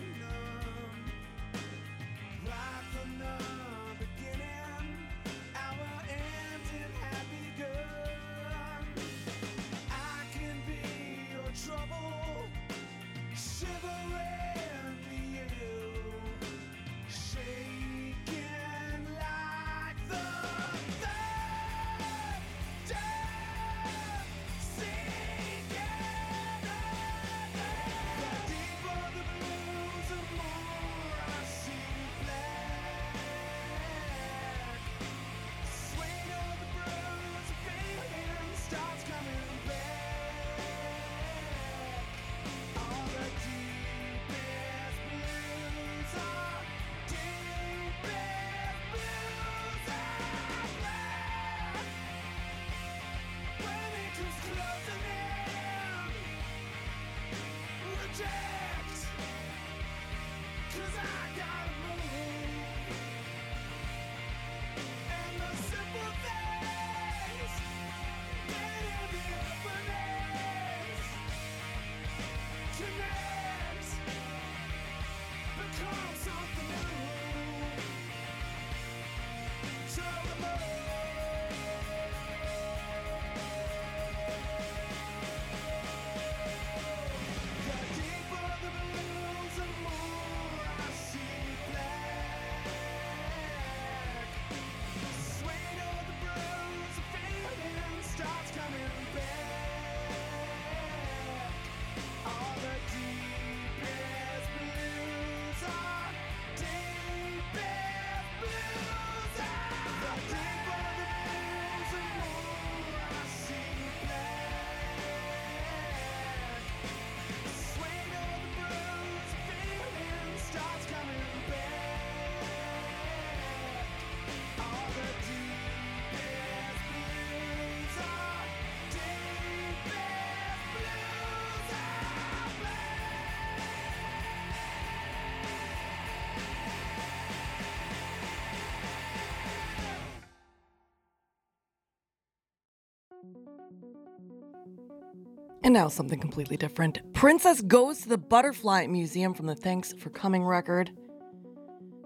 And now something completely different. Princess goes to the Butterfly Museum from the Thanks for Coming record.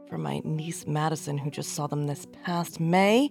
From my niece Madison, who just saw them this past May.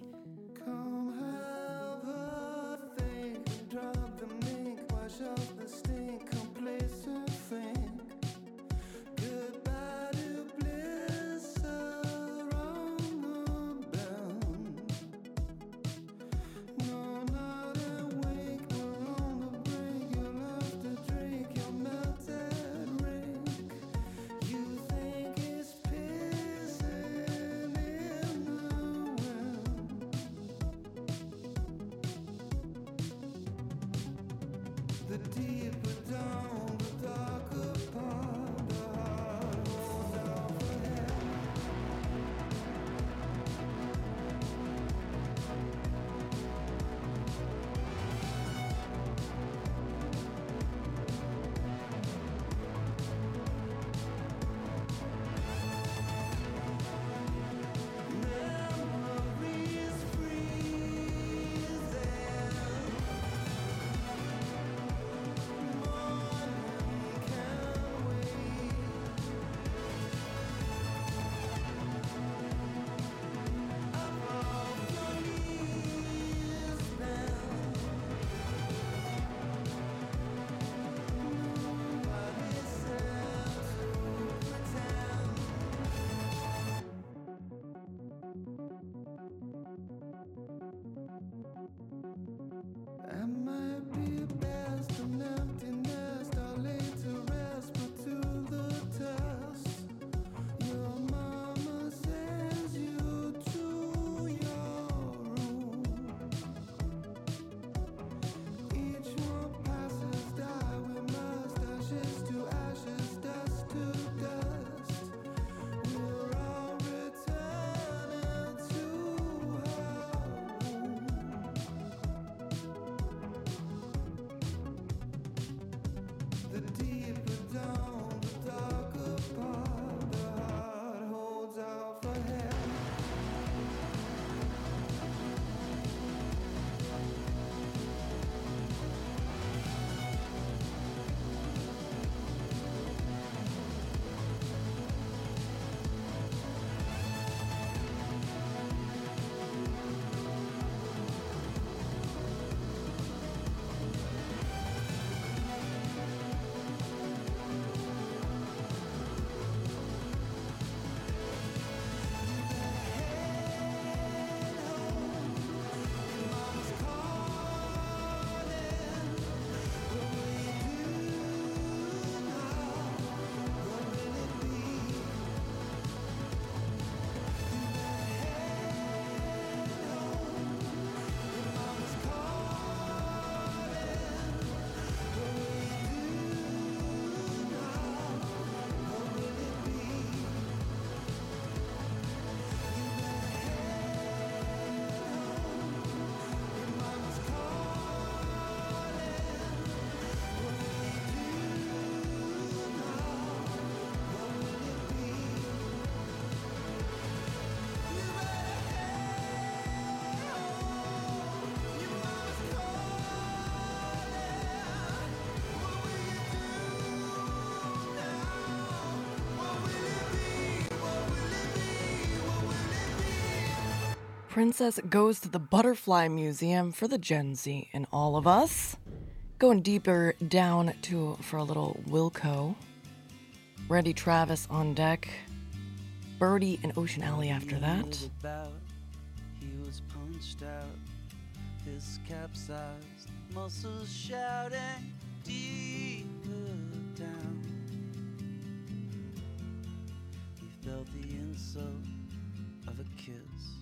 princess goes to the Butterfly Museum for the Gen Z and all of us. Going deeper down to for a little Wilco. Randy Travis on deck. Birdie and Ocean Alley after that. felt the insult of a kiss.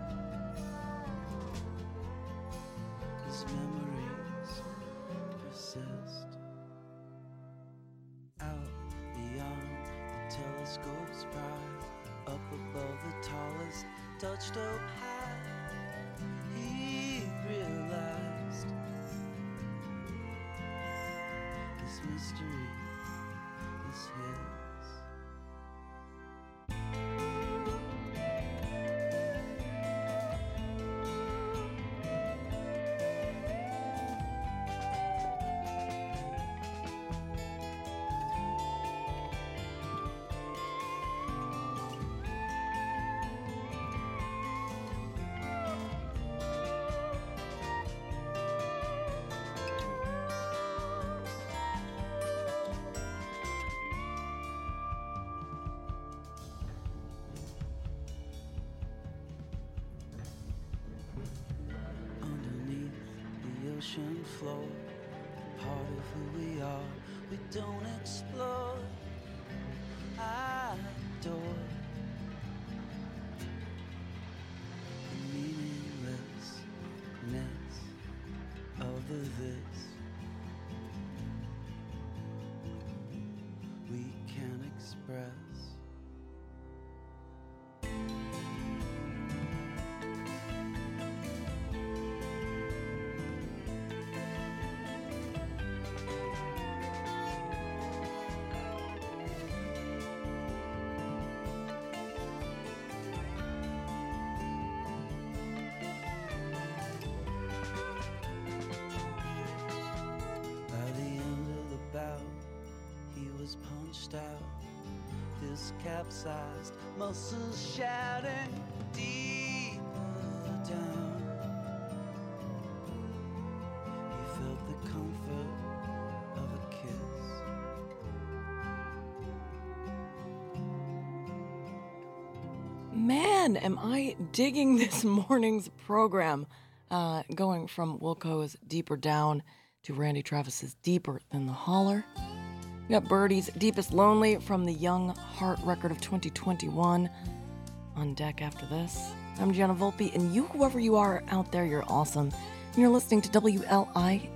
mystery ocean floor. Part of who we are, we don't explore. I adore the meaninglessness of the this. Punched out. His capsized muscles shouting deeper down. He felt the comfort of a kiss. Man, am I digging this morning's program. Uh, going from Wilco's Deeper Down to Randy Travis's Deeper Than the Holler. We got Birdy's Deepest Lonely from the Young Heart record of 2021 on deck after this. I'm Gianna Volpe, and you, whoever you are out there, you're awesome. And you're listening to WLI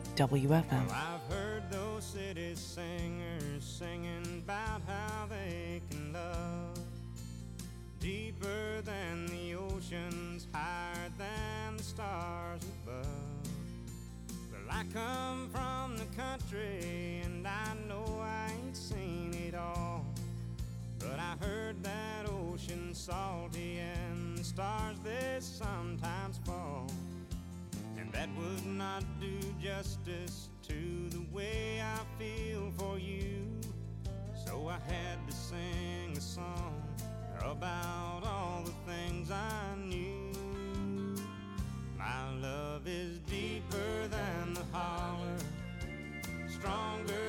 To sing a song about all the things I knew. My love is deeper than the holler, stronger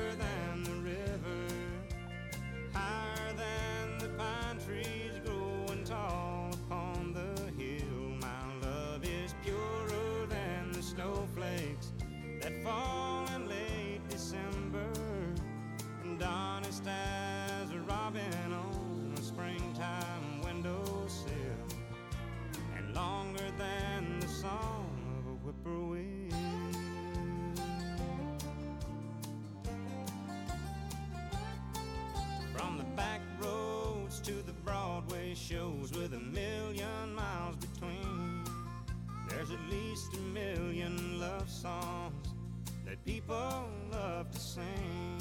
people love to sing.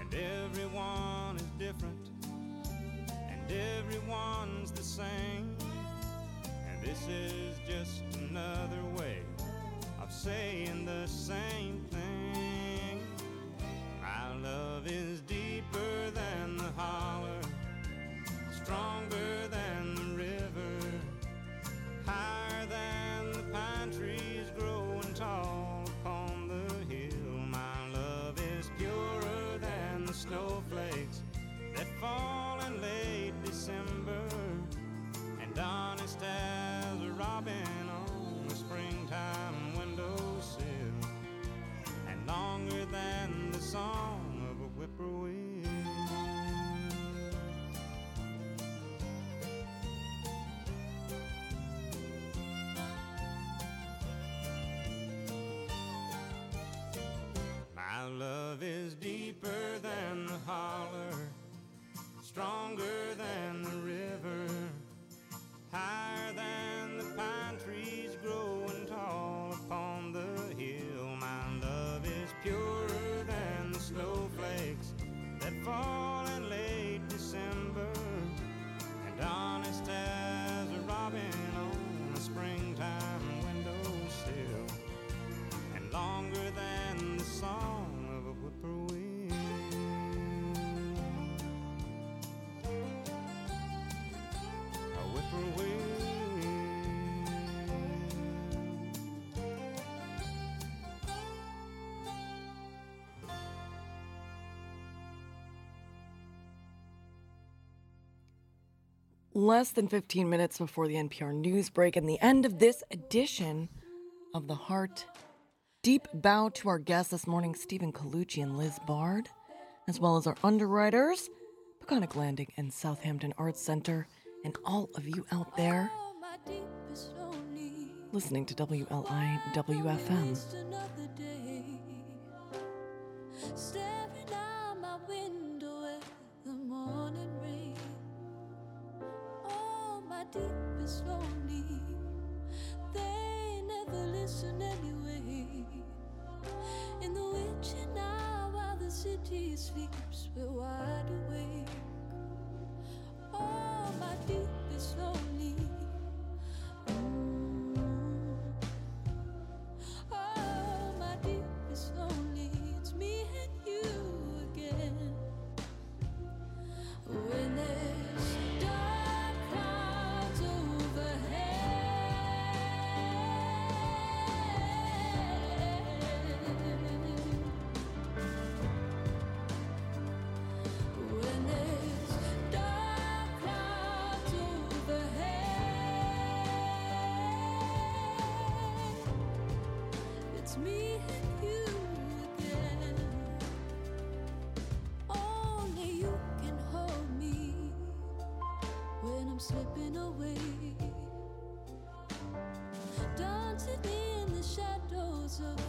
And everyone is different, and everyone's the same. And this is just another way of saying the same thing. Less than 15 minutes before the NPR news break and the end of this edition of The Heart. Deep bow to our guests this morning, Stephen Colucci and Liz Bard, as well as our underwriters, Peconic Landing and Southampton Arts Center, and all of you out there my deepest lonely. listening to WLIW FM. City sleeps, we're wide awake. Oh, my deepest lonely. Slipping away. Dancing in the shadows of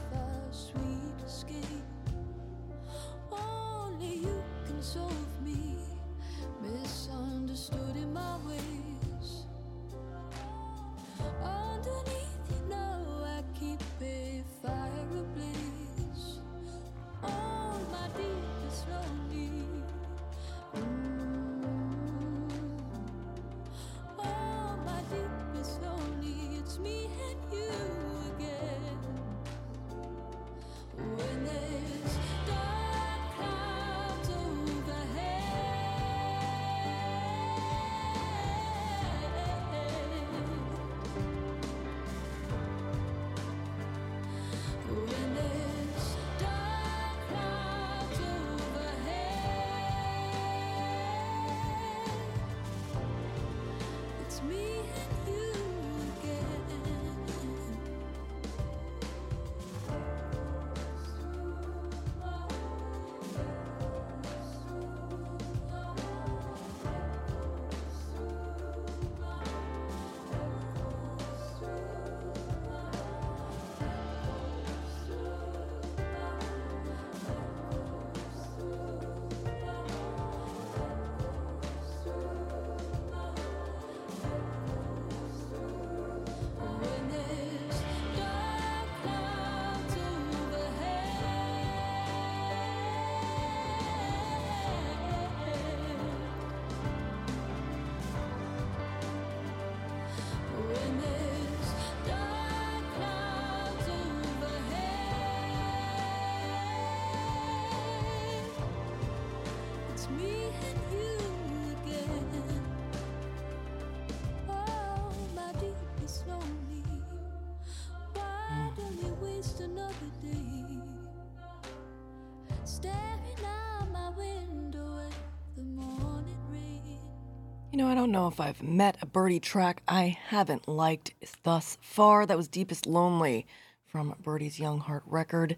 don't know if I've met a Birdy track I haven't liked thus far. That was Deepest Lonely from Birdy's Young Heart record.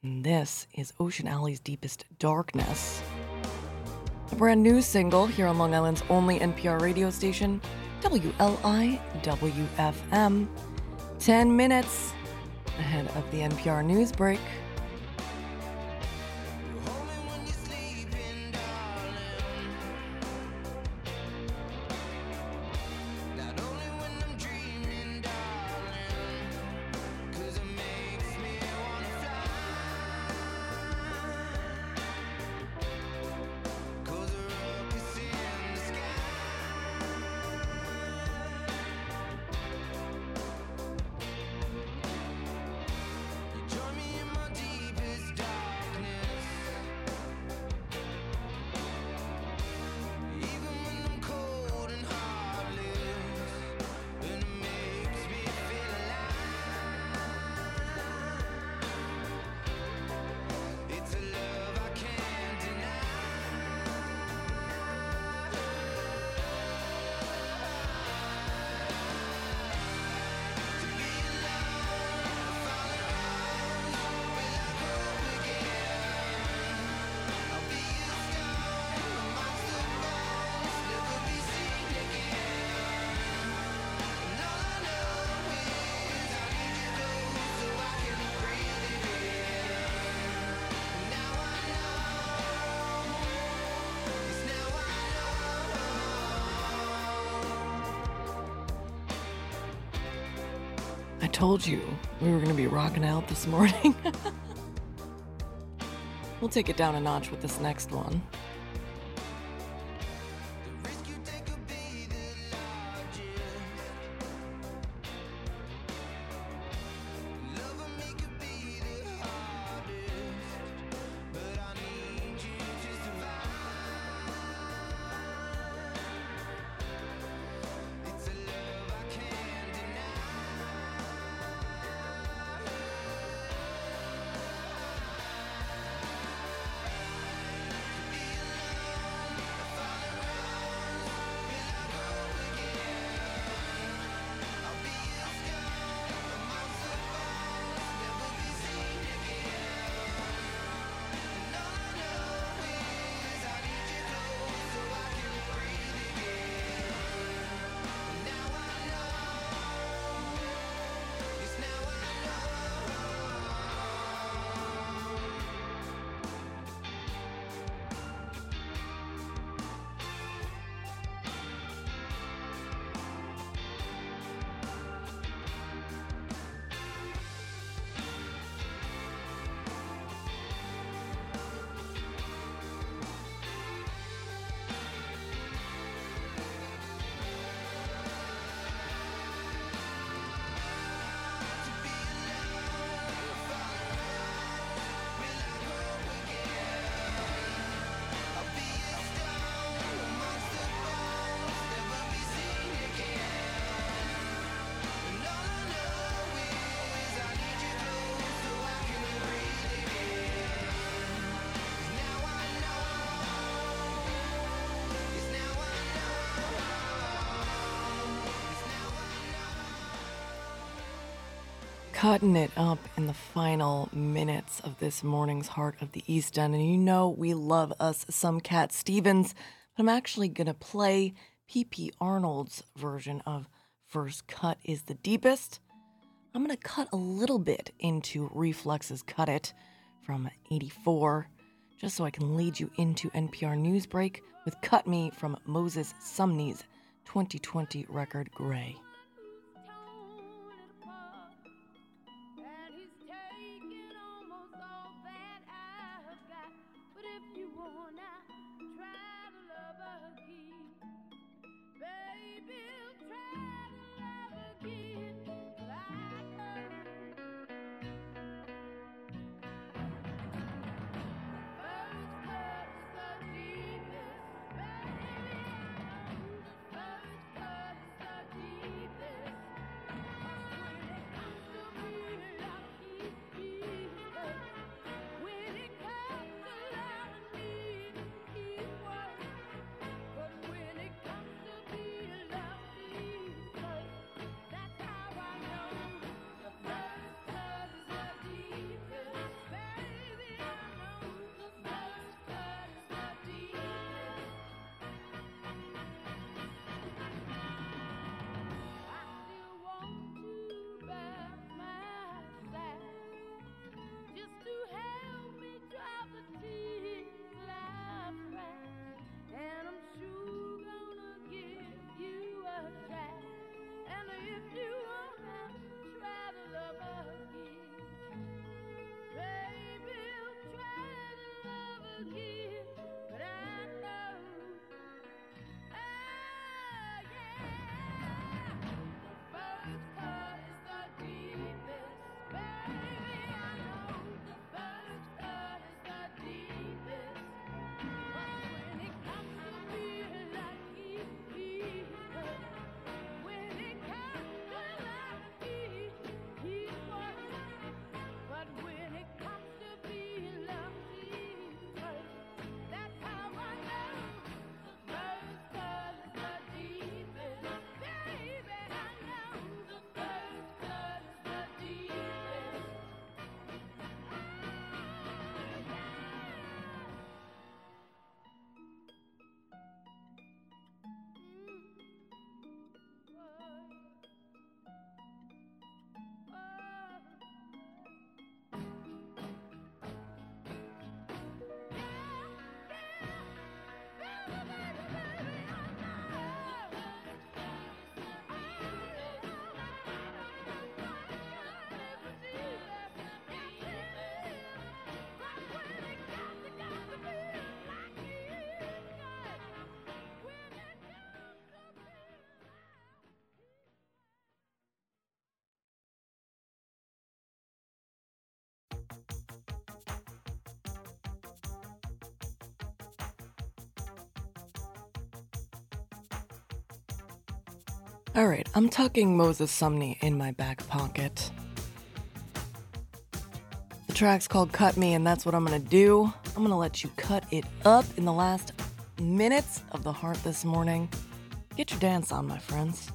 And this is Ocean Alley's Deepest Darkness. A brand new single here on Long Island's only NPR radio station, WLIW FM. 10 minutes ahead of the NPR news break. Told you we were going to be rocking out this morning. we'll take it down a notch with this next one. Cutting it up in the final minutes of this morning's Heart of the East End. And you know we love us some Cat Stevens, but I'm actually going to play P.P. Arnold's version of First Cut is the Deepest. I'm going to cut a little bit into Reflex's Cut It from 84, just so I can lead you into NPR Newsbreak with Cut Me from Moses Sumney's 2020 record Gray. Alright, I'm tucking Moses Sumney in my back pocket. The track's called Cut Me, and that's what I'm gonna do. I'm gonna let you cut it up in the last minutes of the heart this morning. Get your dance on, my friends.